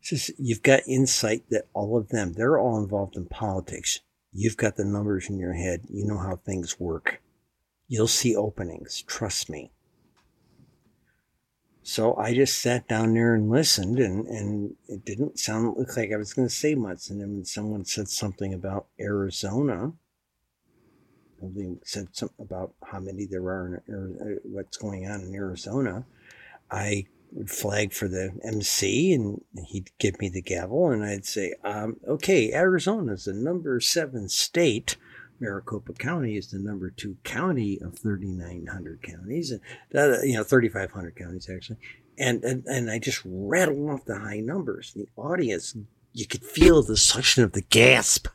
It's just you've got insight that all of them they're all involved in politics. You've got the numbers in your head. You know how things work. You'll see openings. Trust me. So i just sat down there and listened and and it didn't sound look like i was going to say much. And then when someone said something about arizona Something said something about how many there are in what's going on in Arizona. I would flag for the MC and he'd give me the gavel and I'd say, um, okay, Arizona is the number seven state. Maricopa County is the number two county of 3,900 counties, and uh, you know 3,500 counties actually. And, and and I just rattled off the high numbers. The audience, you could feel the suction of the gasp.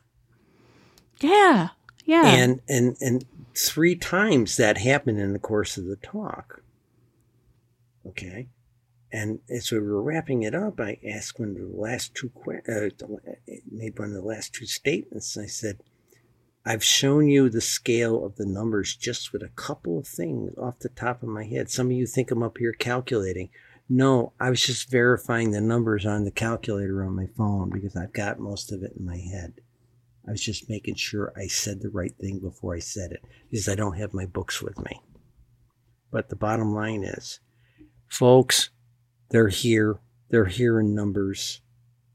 Yeah. Yeah. And and and three times that happened in the course of the talk. Okay. And as we were wrapping it up, I asked one of the last two, uh, made one of the last two statements. I said, I've shown you the scale of the numbers just with a couple of things off the top of my head. Some of you think I'm up here calculating. No, I was just verifying the numbers on the calculator on my phone because I've got most of it in my head. I was just making sure I said the right thing before I said it because I don't have my books with me. But the bottom line is, folks, they're here. They're here in numbers.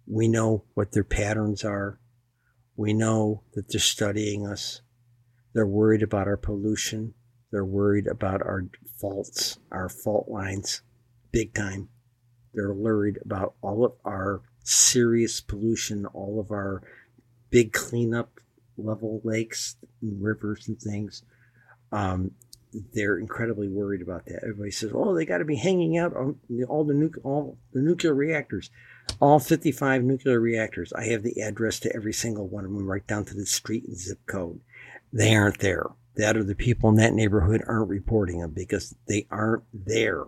We know what their patterns are. We know that they're studying us. They're worried about our pollution. They're worried about our faults, our fault lines, big time. They're worried about all of our serious pollution, all of our big cleanup level lakes and rivers and things. Um, they're incredibly worried about that. Everybody says, "Oh, they got to be hanging out on all the nu- all the nuclear reactors, all 55 nuclear reactors." I have the address to every single one of them, right down to the street and zip code. They aren't there. That or the people in that neighborhood aren't reporting them because they aren't there.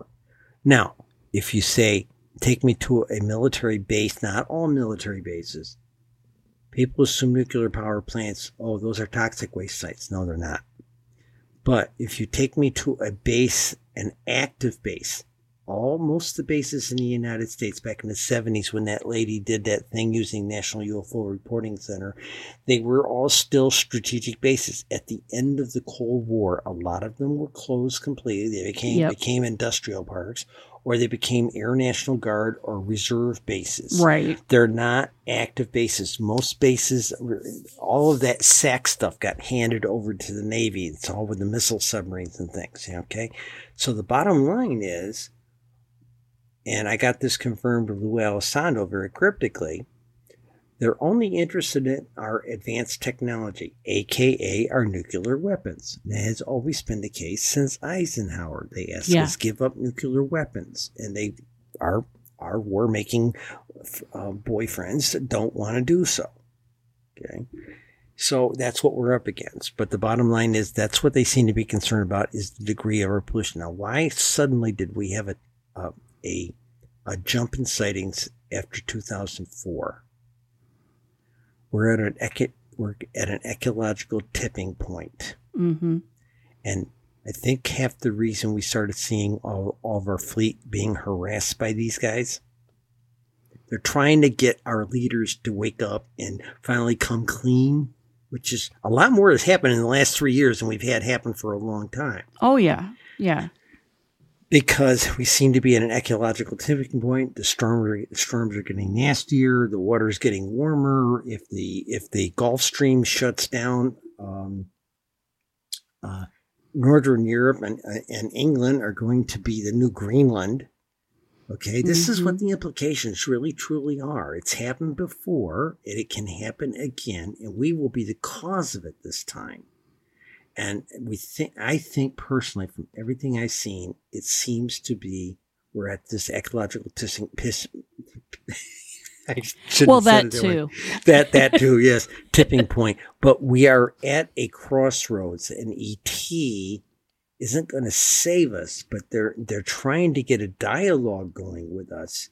Now, if you say, "Take me to a military base," not all military bases. People assume nuclear power plants, oh, those are toxic waste sites. No, they're not. But if you take me to a base, an active base, all most the bases in the United States back in the 70s when that lady did that thing using National UFO Reporting Center, they were all still strategic bases. At the end of the Cold War, a lot of them were closed completely. They became Yep. became industrial parks or they became Air National Guard or reserve bases. right. They're not active bases. Most bases, all of that SAC stuff got handed over to the Navy. It's all with the missile submarines and things. Okay. So the bottom line is, and I got this confirmed with Lue Elizondo very cryptically, they're only interested in our advanced technology, aka our nuclear weapons. That has always been the case since Eisenhower. They asked Yeah. us give up nuclear weapons, and they our our war making uh, boyfriends don't want to do so. Okay. So that's what we're up against. But the bottom line is that's what they seem to be concerned about is the degree of our pollution. Now, why suddenly did we have a a a, a jump in sightings after 2004? We're at an eco- we're at an ecological tipping point. Mm-hmm. And I think half the reason we started seeing all, all of our fleet being harassed by these guys, they're trying to get our leaders to wake up and finally come clean. which is a lot more has happened in the last three years than we've had happen for a long time. Oh yeah, yeah. Because we seem to be at an ecological tipping point. The storms, the storms are getting nastier. The water is getting warmer. If the if the Gulf Stream shuts down, um, uh, Northern Europe and uh, and England are going to be the new Greenland. Okay, this mm-hmm. is what the implications really truly are. It's happened before, and it can happen again, and we will be the cause of it this time. And we think, I think personally, from everything I've seen, it seems to be we're at this ecological pissing, piss. well, that too. That that too, yes, tipping point. But we are at a crossroads, and ET isn't going to save us, but they're they're trying to get a dialogue going with us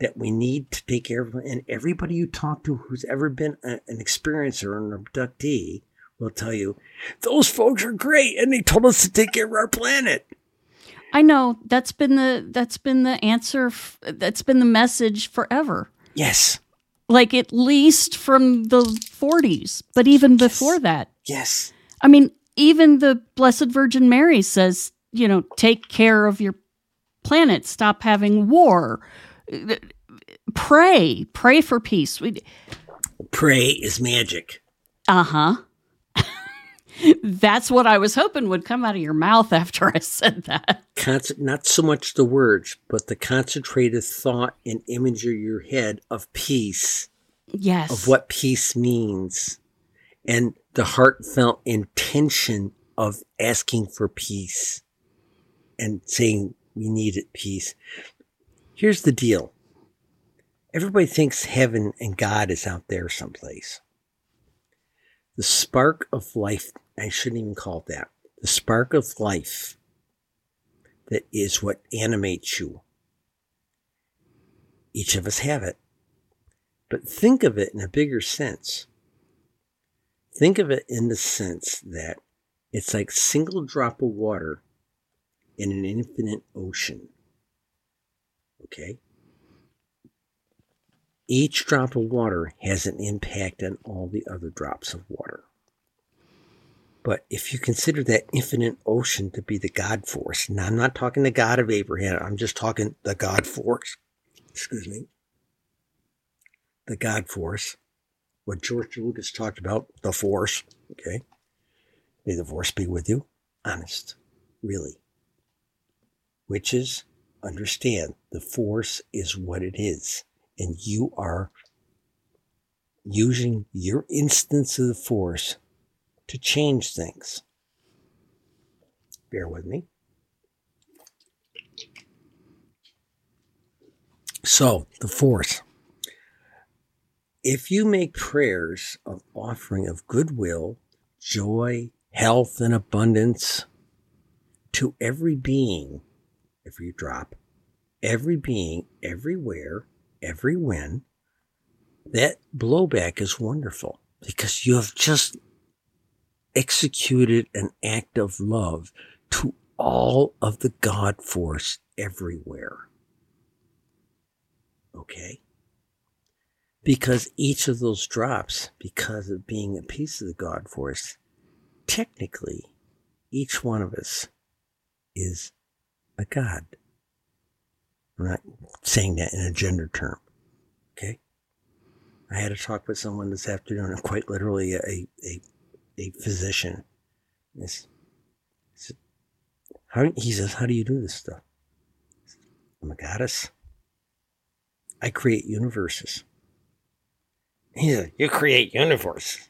that we need to take care of. And everybody you talk to who's ever been a, an experiencer or an abductee will tell you those folks are great, and they told us to take care of our planet. I know that's been the that's been the answer. That's been the message forever. Yes. Like at least from the 40s, but even before that. Yes. I mean, even the Blessed Virgin Mary says, you know, take care of your planet, stop having war, pray, pray for peace. Pray is magic. Uh huh. That's what I was hoping would come out of your mouth after I said that. not so much the words, but the concentrated thought and image of your head of peace. Yes. Of what peace means. And the heartfelt intention of asking for peace and saying we need it peace. Here's the deal. Everybody thinks heaven and God is out there someplace. The spark of life, I shouldn't even call it that. The spark of life that is what animates you. Each of us have it. But think of it in a bigger sense. Think of it in the sense that it's like a single drop of water in an infinite ocean. Okay? Each drop of water has an impact on all the other drops of water. But if you consider that infinite ocean to be the God force, now I'm not talking the God of Abraham, I'm just talking the God force, excuse me, the God force, what George Lucas talked about, the force. Okay. May the force be with you. Honest. Really. Witches, understand the force is what it is. And you are using your instance of the force to change things. Bear with me. So, the fourth. if you make prayers of offering of goodwill, joy, health, and abundance to every being, every drop, every being, everywhere, every when, that blowback is wonderful because you have just executed an act of love to all of the God force everywhere. Okay? because each of those drops, because of being a piece of the God force, technically, each one of us is a God. I'm not saying that in a gender term. Okay. I had a talk with someone this afternoon, quite literally a, a, a physician. This, how, he says, how do you do this stuff? I'm a goddess. I create universes. He's like, you create universe.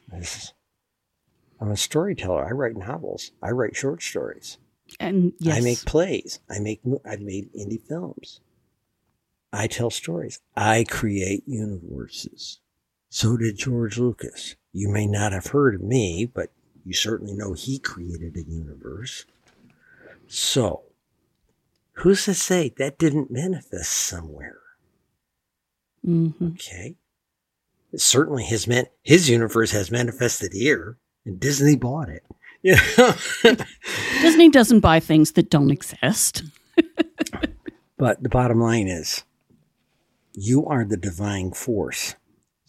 I'm a storyteller. I write novels. I write short stories. And yes. I make plays. I make. I've made indie films. I tell stories. I create universes. So did George Lucas. You may not have heard of me, but you certainly know he created a universe. So, who's to say that didn't manifest somewhere? Mm-hmm. Okay It certainly his man, his universe has manifested here, and Disney bought it. Yeah. Disney doesn't buy things that don't exist. but the bottom line is, you are the divine force.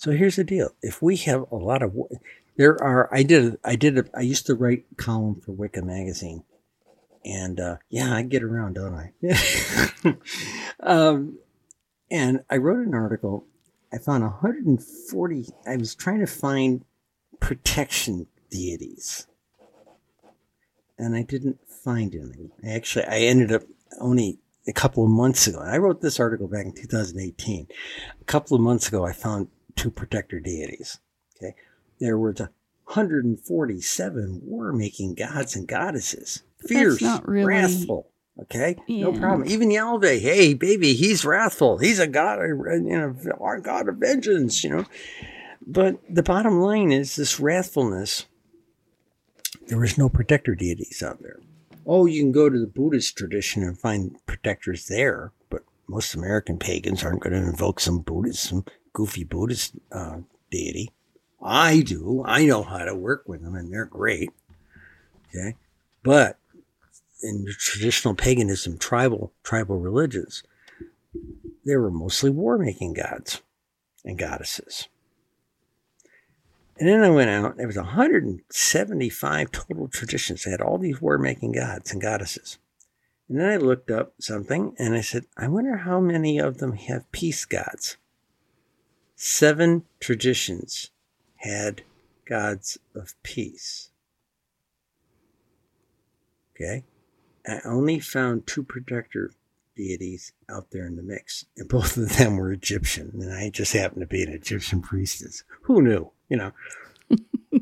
So here's the deal: if we have a lot of, There are. I did. I did. A, I used to write column for Wicca magazine, and uh, yeah, I get around, don't I? um, and I wrote an article. I found 140. I was trying to find protection deities, and I didn't find any. I actually, I ended up only a couple of months ago. I wrote this article back in 2018. A couple of months ago, I found two protector deities. Okay. There were 147 war making gods and goddesses. Fierce, really... wrathful. Okay. Yeah. No problem. Even Yahweh, hey, baby, he's wrathful. He's a god, you know, our god of vengeance, you know. But the bottom line is this wrathfulness, there is no protector deities out there. Oh, you can go to the Buddhist tradition and find protectors there, but most American pagans aren't going to invoke some Buddhist, some goofy Buddhist uh, deity. I do. I know how to work with them, and they're great. Okay, but in traditional paganism, tribal tribal religions, they were mostly war making gods and goddesses. And then I went out, there was 175 total traditions. They had all these war making gods and goddesses. And then I looked up something and I said, I wonder how many of them have peace gods. Seven traditions had gods of peace. Okay? I only found two protector deities out there in the mix, and both of them were Egyptian, and I just happened to be an Egyptian priestess. Who knew? You know.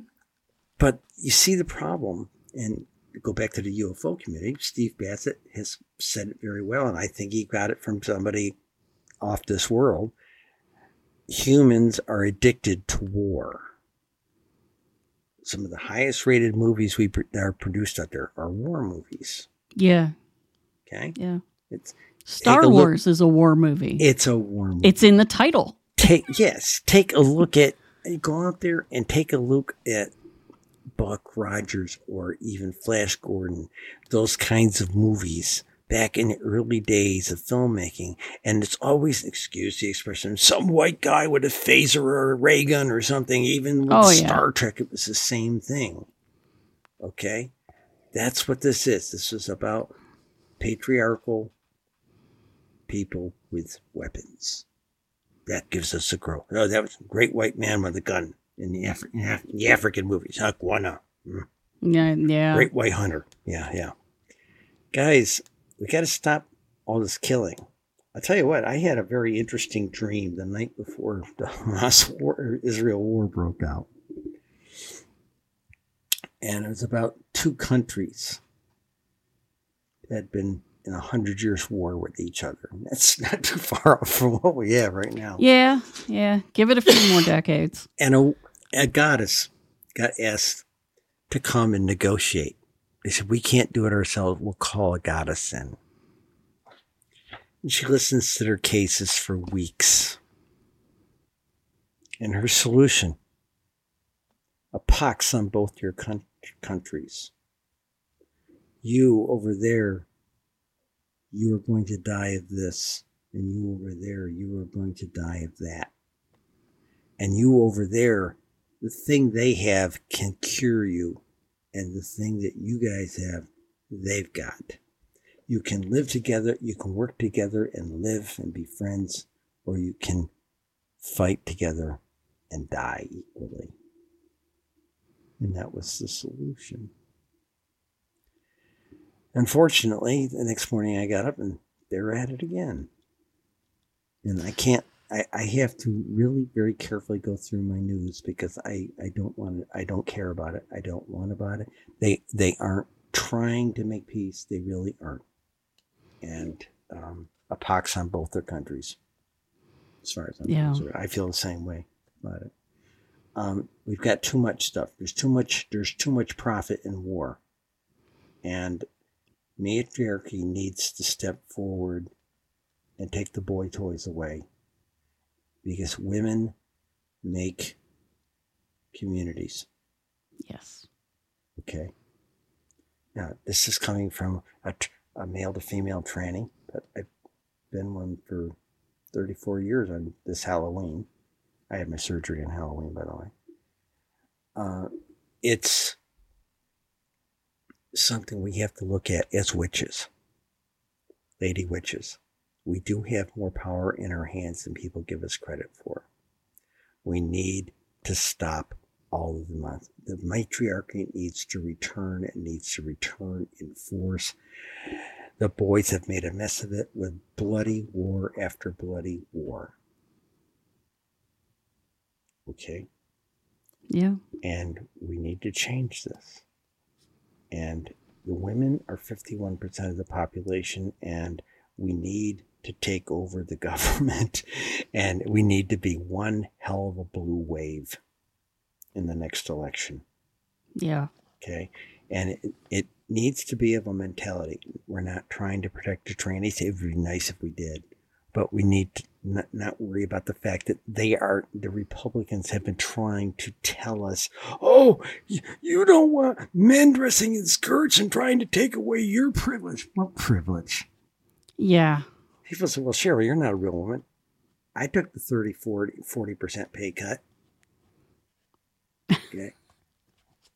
but you see the problem, and go back to the UFO community. Steve Bassett has said it very well, and I think he got it from somebody off this world. Humans are addicted to war some of the highest rated movies we that are produced out there are war movies. Yeah. Okay. Yeah. It's Star Wars look, is a war movie. It's a war movie. It's in the title. Take yes, take a look at go out there and take a look at Buck Rogers or even Flash Gordon, those kinds of movies back in the early days of filmmaking. And it's always, excuse the expression, some white guy with a phaser or a ray gun or something. Even with oh, Star yeah. Trek, it was the same thing. Okay? That's what this is. This is about patriarchal people with weapons. That gives us a growth. Oh, that was a great white man with a gun in the, Af- in Af- the African movies. Hakwana. Mm. Yeah, yeah. Great white hunter. Yeah, yeah. Guys, we got to stop all this killing. I'll tell you what, I had a very interesting dream the night before the Hamas war, Israel war broke out. And it was about two countries that had been in a hundred years war with each other. That's not too far off from what we have right now. Yeah, yeah. Give it a few more decades. And a, a goddess got asked to come and negotiate. They said, We can't do it ourselves. We'll call a goddess in. And she listens to their cases for weeks. And her solution a pox on both your con- countries. You over there, you are going to die of this. And you over there, you are going to die of that. And you over there, the thing they have can cure you and the thing that you guys have, they've got. You can live together, you can work together and live and be friends, or you can fight together and die equally. And that was the solution. Unfortunately, the next morning I got up and they were at it again. And I can't I, I have to really very carefully go through my news because I, I don't want to, I don't care about it. I don't want about it. They they aren't trying to make peace. They really aren't. And um, a pox on both their countries. As far as I'm yeah. concerned, I feel the same way about it. Um, we've got too much stuff. There's too much. There's too much profit in war, and matriarchy needs to step forward and take the boy toys away because women make communities. Yes. Okay. Now, this is coming from a, a male to female tranny, but I've been one for 34 years on this Halloween. I had my surgery on Halloween, by the way. uh, it's something we have to look at as witches, lady witches. We do have more power in our hands than people give us credit for. We need to stop all of the month. The matriarchy needs to return. It needs to return in force. The boys have made a mess of it with bloody war after bloody war. Okay. Yeah. And we need to change this. And the women are 51% of the population, and we need to take over the government, and we need to be one hell of a blue wave in the next election. Yeah. Okay. And it, it needs to be of a mentality. We're not trying to protect the trannies. It would be nice if we did, but we need to not, not worry about the fact that they are, the Republicans have been trying to tell us, oh, you don't want men dressing in skirts and trying to take away your privilege. What privilege? Yeah. People say, well, Cheryl, you're not a real woman. I took the 30, 40, 40% pay cut. Okay.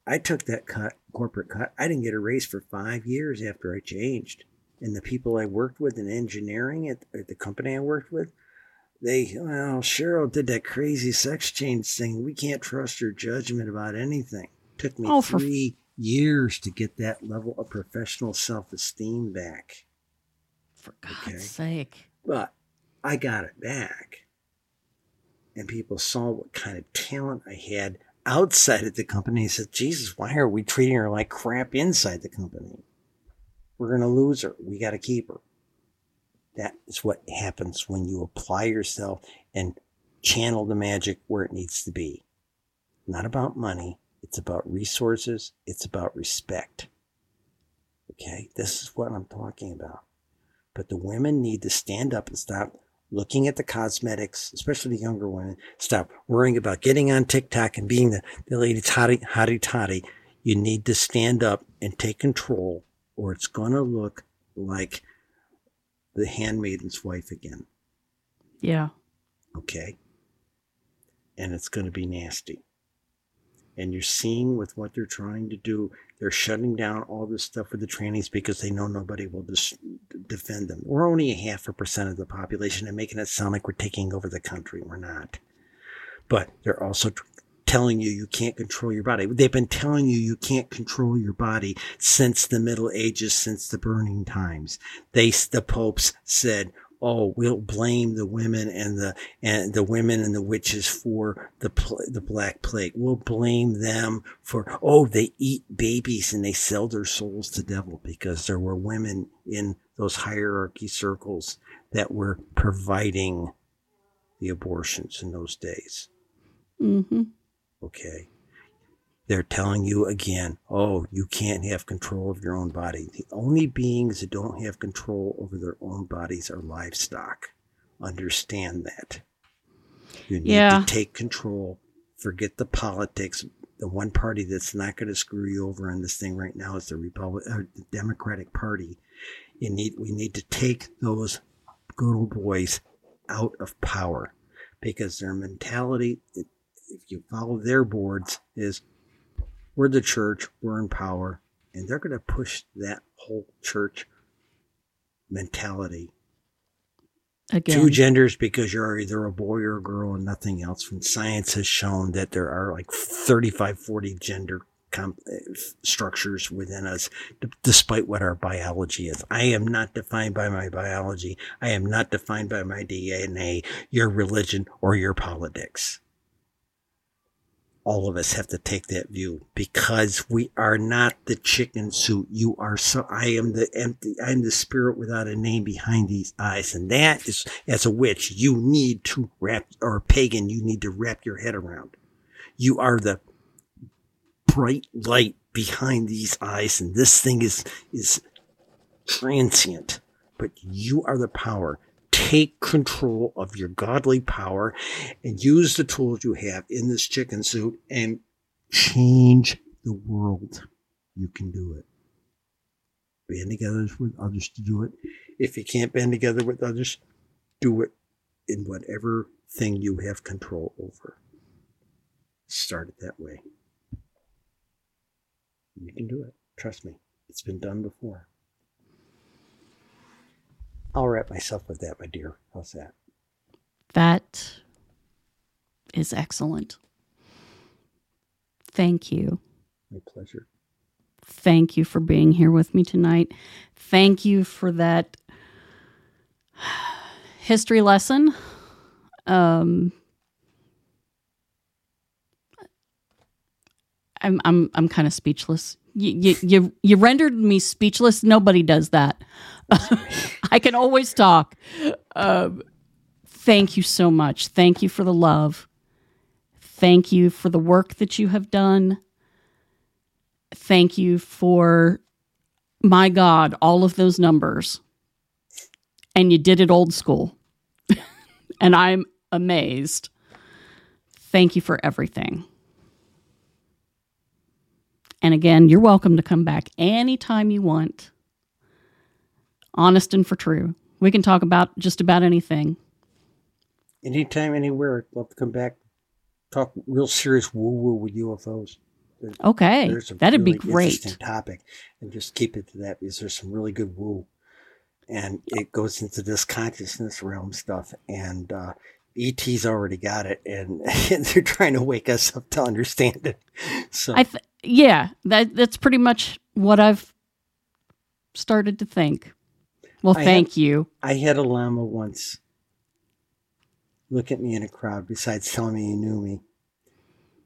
I took that cut, corporate cut. I didn't get a raise for five years after I changed. And the people I worked with in engineering at, at the company I worked with, they, well, Cheryl did that crazy sex change thing. We can't trust her judgment about anything. Took me oh, three for... years to get that level of professional self esteem back. For God's okay? sake. But I got it back. And people saw what kind of talent I had outside of the company. He said, Jesus, why are we treating her like crap inside the company? We're going to lose her. We got to keep her. That is what happens when you apply yourself and channel the magic where it needs to be. Not about money. It's about resources. It's about respect. Okay. This is what I'm talking about. But the women need to stand up and stop looking at the cosmetics, especially the younger women, stop worrying about getting on TikTok and being the, the lady toddy, hottie toddy. You need to stand up and take control or it's going to look like the handmaiden's wife again. Yeah. Okay. And it's going to be nasty. And you're seeing with what they're trying to do, they're shutting down all this stuff with the trannies because they know nobody will dis- defend them. We're only a half a percent of the population and making it sound like we're taking over the country. We're not. But they're also t- telling you you can't control your body. They've been telling you you can't control your body since the Middle Ages, since the burning times. They, the popes said, oh, we'll blame the women and the and the women and the witches for the the black plague. We'll blame them for oh, they eat babies and they sell their souls to devil because there were women in those hierarchy circles that were providing the abortions in those days. Mm-hmm. Okay. They're telling you again, oh, you can't have control of your own body. The only beings that don't have control over their own bodies are livestock. Understand that. You need yeah. to take control. Forget the politics. The one party that's not going to screw you over on this thing right now is the Republic, uh, the Democratic Party. You need, we need to take those good old boys out of power because their mentality, if you follow their boards, is we're the church, we're in power, and they're going to push that whole church mentality. Again. Two genders because you're either a boy or a girl and nothing else. When science has shown that there are like 35, 40 gender com- uh, structures within us, d- despite what our biology is. I am not defined by my biology. I am not defined by my DNA, your religion, or your politics all of us have to take that view because we are not the chicken suit. You are so, I am the empty, I am the spirit without a name behind these eyes. And that is, as a witch, you need to wrap, or a pagan, you need to wrap your head around. You are the bright light behind these eyes. And this thing is, is transient, but you are the power take control of your godly power and use the tools you have in this chicken suit and change the world. You can do it. Band together with others to do it. If you can't band together with others, do it in whatever thing you have control over. Start it that way. You can do it. Trust me. It's been done before. I'll wrap myself with that, my dear. How's that? That is excellent. Thank you. My pleasure. Thank you for being here with me tonight. Thank you for that history lesson. Um, I'm I'm I'm kind of speechless. You, you you you rendered me speechless. Nobody does that. I can always talk. Um, thank you so much. Thank you for the love. Thank you for the work that you have done. Thank you for, my God, all of those numbers. And you did it old school. and I'm amazed. Thank you for everything. And again, you're welcome to come back anytime you want. Honest and for true. We can talk about just about anything. Anytime, anywhere. I'd love to come back, talk real serious woo woo with UFOs. There's, Okay. there's That'd really be great. interesting topic, and just keep it to that because there's some really good woo, and it goes into this consciousness realm stuff. And uh, ET's already got it, and, they're trying to wake us up to understand it. So I th- yeah, that that's pretty much what I've started to think. Well, I had- thank you. I had a lama once look at me in a crowd, besides telling me he knew me.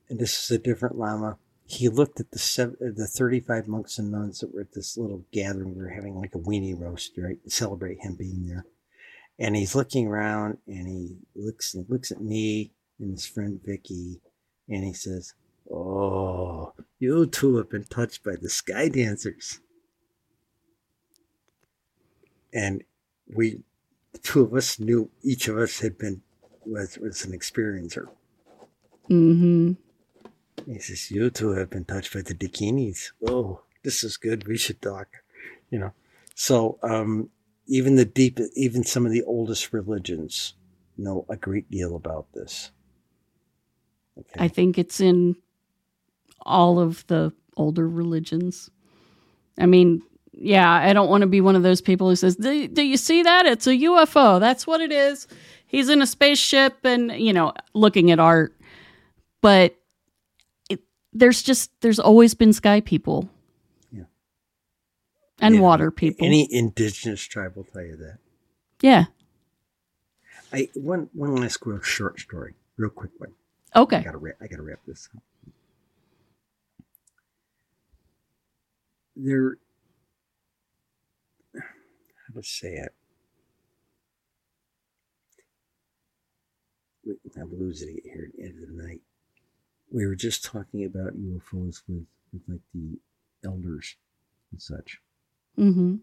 And this is a different lama. He looked at the seven, the 35 monks and nuns that were at this little gathering. We were having like a weenie roast, right? To celebrate him being there. And he's looking around and he looks and looks at me and his friend Vicky and he says, Oh, you two have been touched by the sky dancers. And we, the two of us knew each of us had been, was, was an experiencer. Mm-hmm. He says, You two have been touched by the dakinis. Oh, this is good. We should talk. You know. So um even the deep even some of the oldest religions know a great deal about this. Okay. I think it's in all of the older religions. I mean, yeah, I don't want to be one of those people who says, do, do you see that? It's a UFO. That's what it is. He's in a spaceship and, you know, looking at art. But it, there's just, there's always been sky people. Yeah. And Yeah. water people. Any indigenous tribe will tell you that. yeah. I one one last real short story, real quick one. Okay. I gotta wrap, I gotta wrap this up. There, to say it? I'm losing it here at the end of the night. We were just talking about UFOs with, with like the elders and such. Mm-hmm.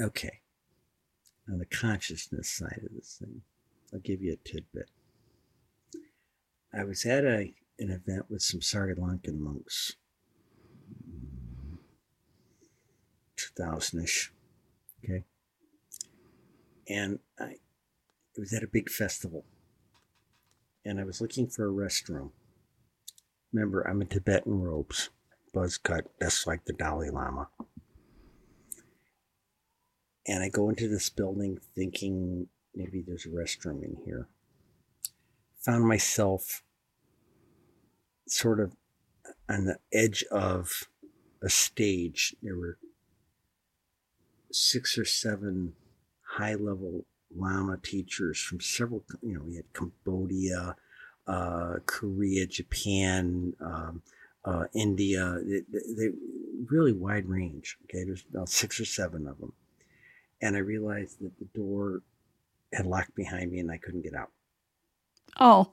Okay. On the consciousness side of this thing, I'll give you a tidbit. I was at a an event with some Sri Lankan monks, 2000 ish. Okay. And I, it was at a big festival. And I was looking for a restroom. Remember, I'm in Tibetan robes, buzz cut, just like the Dalai Lama. And I go into this building thinking maybe there's a restroom in here. Found myself sort of on the edge of a stage. There were six or seven high level Lama teachers from several, you know, we had Cambodia, uh, Korea, Japan, um, uh, India, they, they, really wide range. Okay, there's about six or seven of them and I realized that the door had locked behind me and I couldn't get out. Oh,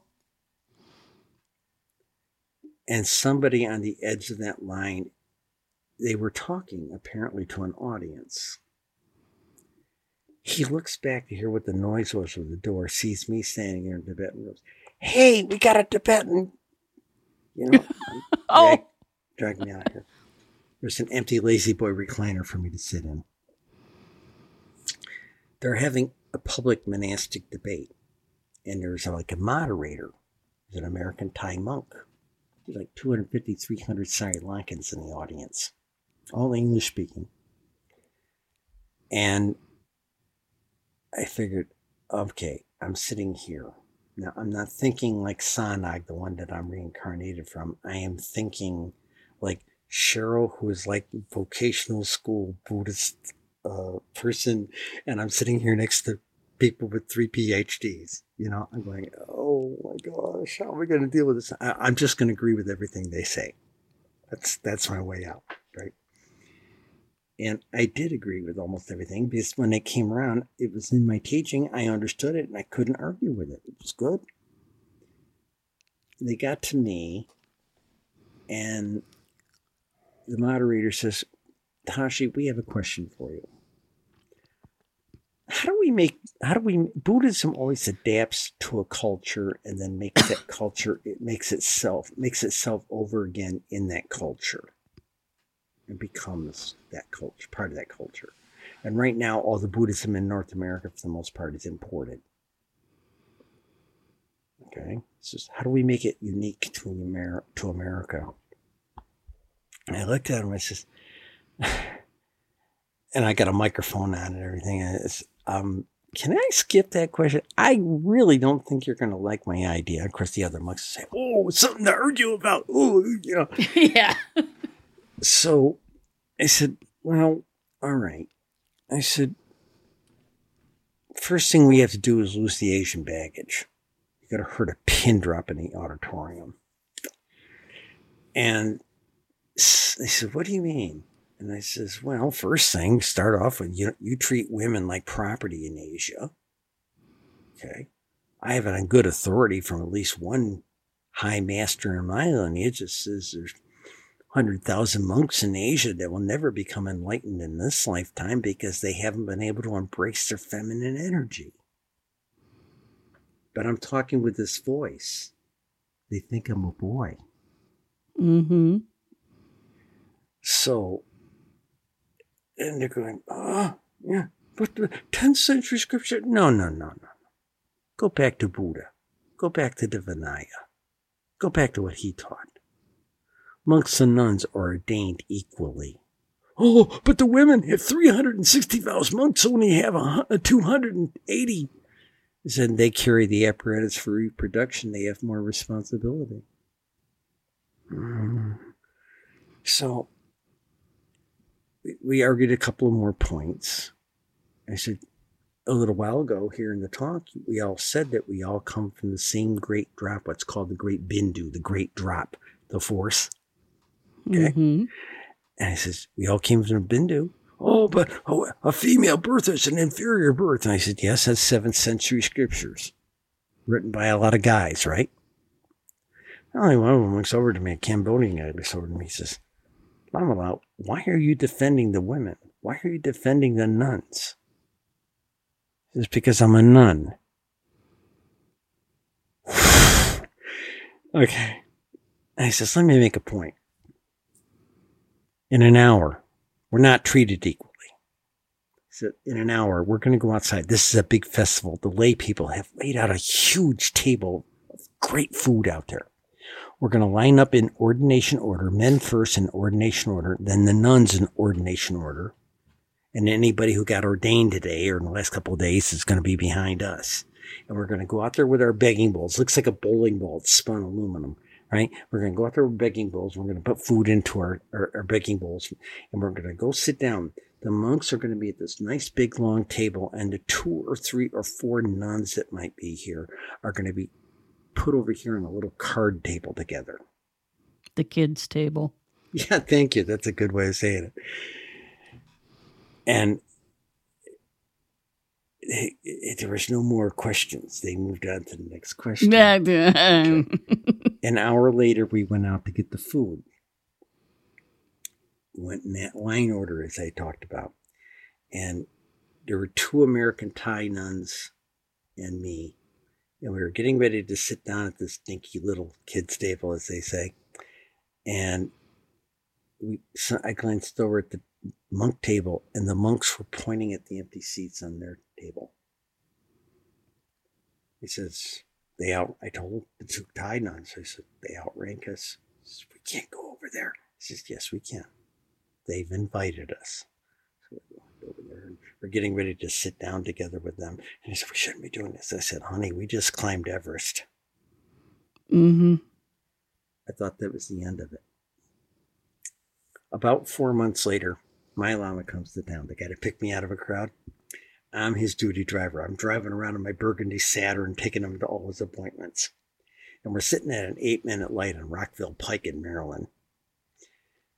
And somebody on the edge of that line, they were talking apparently to an audience. He looks back to hear what the noise was of the door, sees me standing there in Tibetan goes, Hey, we got a Tibetan. You know, oh, drag, drag me out here. There's an empty lazy boy recliner for me to sit in. They're having a public monastic debate, and there's like a moderator, who's an American Thai monk. There's like 250, 300 Sri Lankans in the audience, all English speaking. And I figured, okay, I'm sitting here. Now, I'm not thinking like Sanag, the one that I'm reincarnated from. I am thinking like Cheryl, who is like vocational school Buddhist uh, person, and I'm sitting here next to people with three PhDs. You know, I'm going, oh my gosh, how are we going to deal with this? I, I'm just going to agree with everything they say. That's that's my way out? And I did agree with almost everything because when it came around, it was in my teaching. I understood it and I couldn't argue with it. It was good. They got to me, and the moderator says, Tashi, we have a question for you. How do we make, how do we, Buddhism always adapts to a culture and then makes that culture, it makes itself, makes itself over again in that culture and becomes that culture, part of that culture. And right now, all the Buddhism in North America, for the most part, is imported. Okay, just how do we make it unique to Amer- to America? And I looked at him. I says, and I got a microphone on and everything. And it's, um, can I skip that question? I really don't think you're going to like my idea. Of course, the other monks say, "Oh, something to argue about." Oh, you know. yeah. So I said, Well, all right. I said, First thing we have to do is lose the Asian baggage. You got to hurt a pin drop in the auditorium. And they said, What do you mean? And I says, Well, first thing, start off with you, you treat women like property in Asia. Okay. I have it on good authority from at least one high master in my lineage that says there's 100,000 monks in Asia that will never become enlightened in this lifetime because they haven't been able to embrace their feminine energy. But I'm talking with this voice. They think I'm a boy. Mm-hmm. So, and they're going, oh, yeah, but the 10th century scripture, no, no, no, no. Go back to Buddha. Go back to the Vinaya. Go back to what he taught. Monks and nuns are ordained equally. Oh, but the women have 360 vows. Monks only have a 280. Said they carry the apparatus for reproduction. They have more responsibility. Mm. So we argued a couple of more points. I said, a little while ago here in the talk, we all said that we all come from the same great drop, what's called the great bindu, the great drop, the force. Okay. Mm-hmm. And he says, We all came from a Bindu. Oh, but oh, a female birth is an inferior birth. And I said, Yes, that's seventh century scriptures written by a lot of guys, right? Only one of them looks over to me, a Cambodian guy looks over to me, he says, Lama why are you defending the women? Why are you defending the nuns? He says, Because I'm a nun. okay. And he says, Let me make a point in an hour. We're not treated equally. So in an hour, we're going to go outside. This is a big festival. The lay people have laid out a huge table of great food out there. We're going to line up in ordination order, men first in ordination order, then the nuns in ordination order. And anybody who got ordained today or in the last couple of days is going to be behind us. And we're going to go out there with our begging bowls. Looks like a bowling ball. It's spun aluminum right? We're going to go out there with begging bowls. We're going to put food into our, our, our begging bowls and we're going to go sit down. The monks are going to be at this nice big long table and the two or three or four nuns that might be here are going to be put over here on a little card table together. The kids' table. Yeah, thank you. That's a good way of saying it. And Eh, there was no more questions. They moved on to the next question. An hour later, we went out to get the food. Went in that line order as I talked about, and there were two American Thai nuns and me, and we were getting ready to sit down at this dinky little kids table, as they say, and we. So I glanced over at the monk table, and the monks were pointing at the empty seats on their table. He says, they out, I told the two Thai nuns, I said, they outrank us Says, we can't go over there. He says, yes, we can. They've invited us. So we walked over there and we're getting ready to sit down together with them. And he said, we shouldn't be doing this. I said, honey, we just climbed Everest. Mm-hmm. I thought that was the end of it. About four months later, my lama comes to town. The guy to pick me out of a crowd. I'm his duty driver. I'm driving around in my burgundy Saturn, taking him to all his appointments. And we're sitting at an eight minute light on Rockville Pike in Maryland.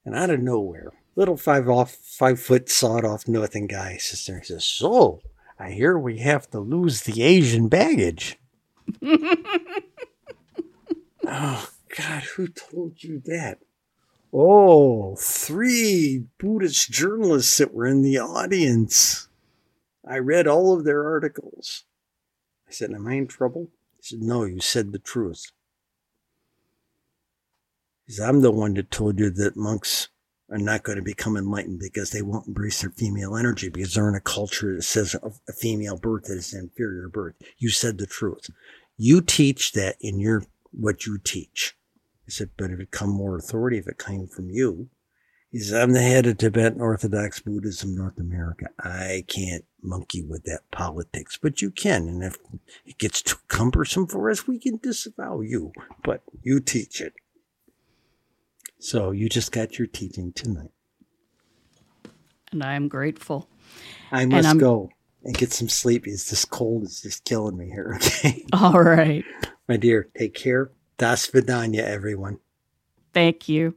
And out of nowhere, little five off, five foot sawed off nothing guy sits there and says, So, I hear we have to lose the Asian baggage. oh, God, who told you that? Oh, three Buddhist journalists that were in the audience. I read all of their articles. I said, Am I in trouble? He said, No, you said the truth. He said, I'm the one that told you that monks are not going to become enlightened because they won't embrace their female energy because they're in a culture that says a female birth is an inferior birth. You said the truth. You teach that in your what you teach. I said, but it come more authority if it came from you. He said, I'm the head of Tibetan Orthodox Buddhism North America. I can't monkey with that politics, but you can. And if it gets too cumbersome for us, we can disavow you, but you teach it. So you just got your teaching tonight. And I am grateful. I must go and get some sleep. It's this cold is just killing me here. Okay. All right. My dear, take care. Das Vidanya, everyone. Thank you.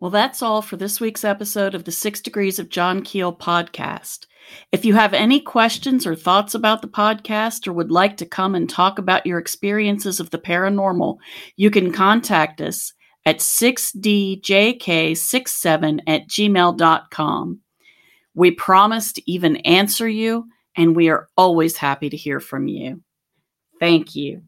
Well, that's all for this week's episode of the Six Degrees of John Keel podcast. If you have any questions or thoughts about the podcast or would like to come and talk about your experiences of the paranormal, you can contact us at 6djk67 at gmail.com. We promise to even answer you, and we are always happy to hear from you. Thank you.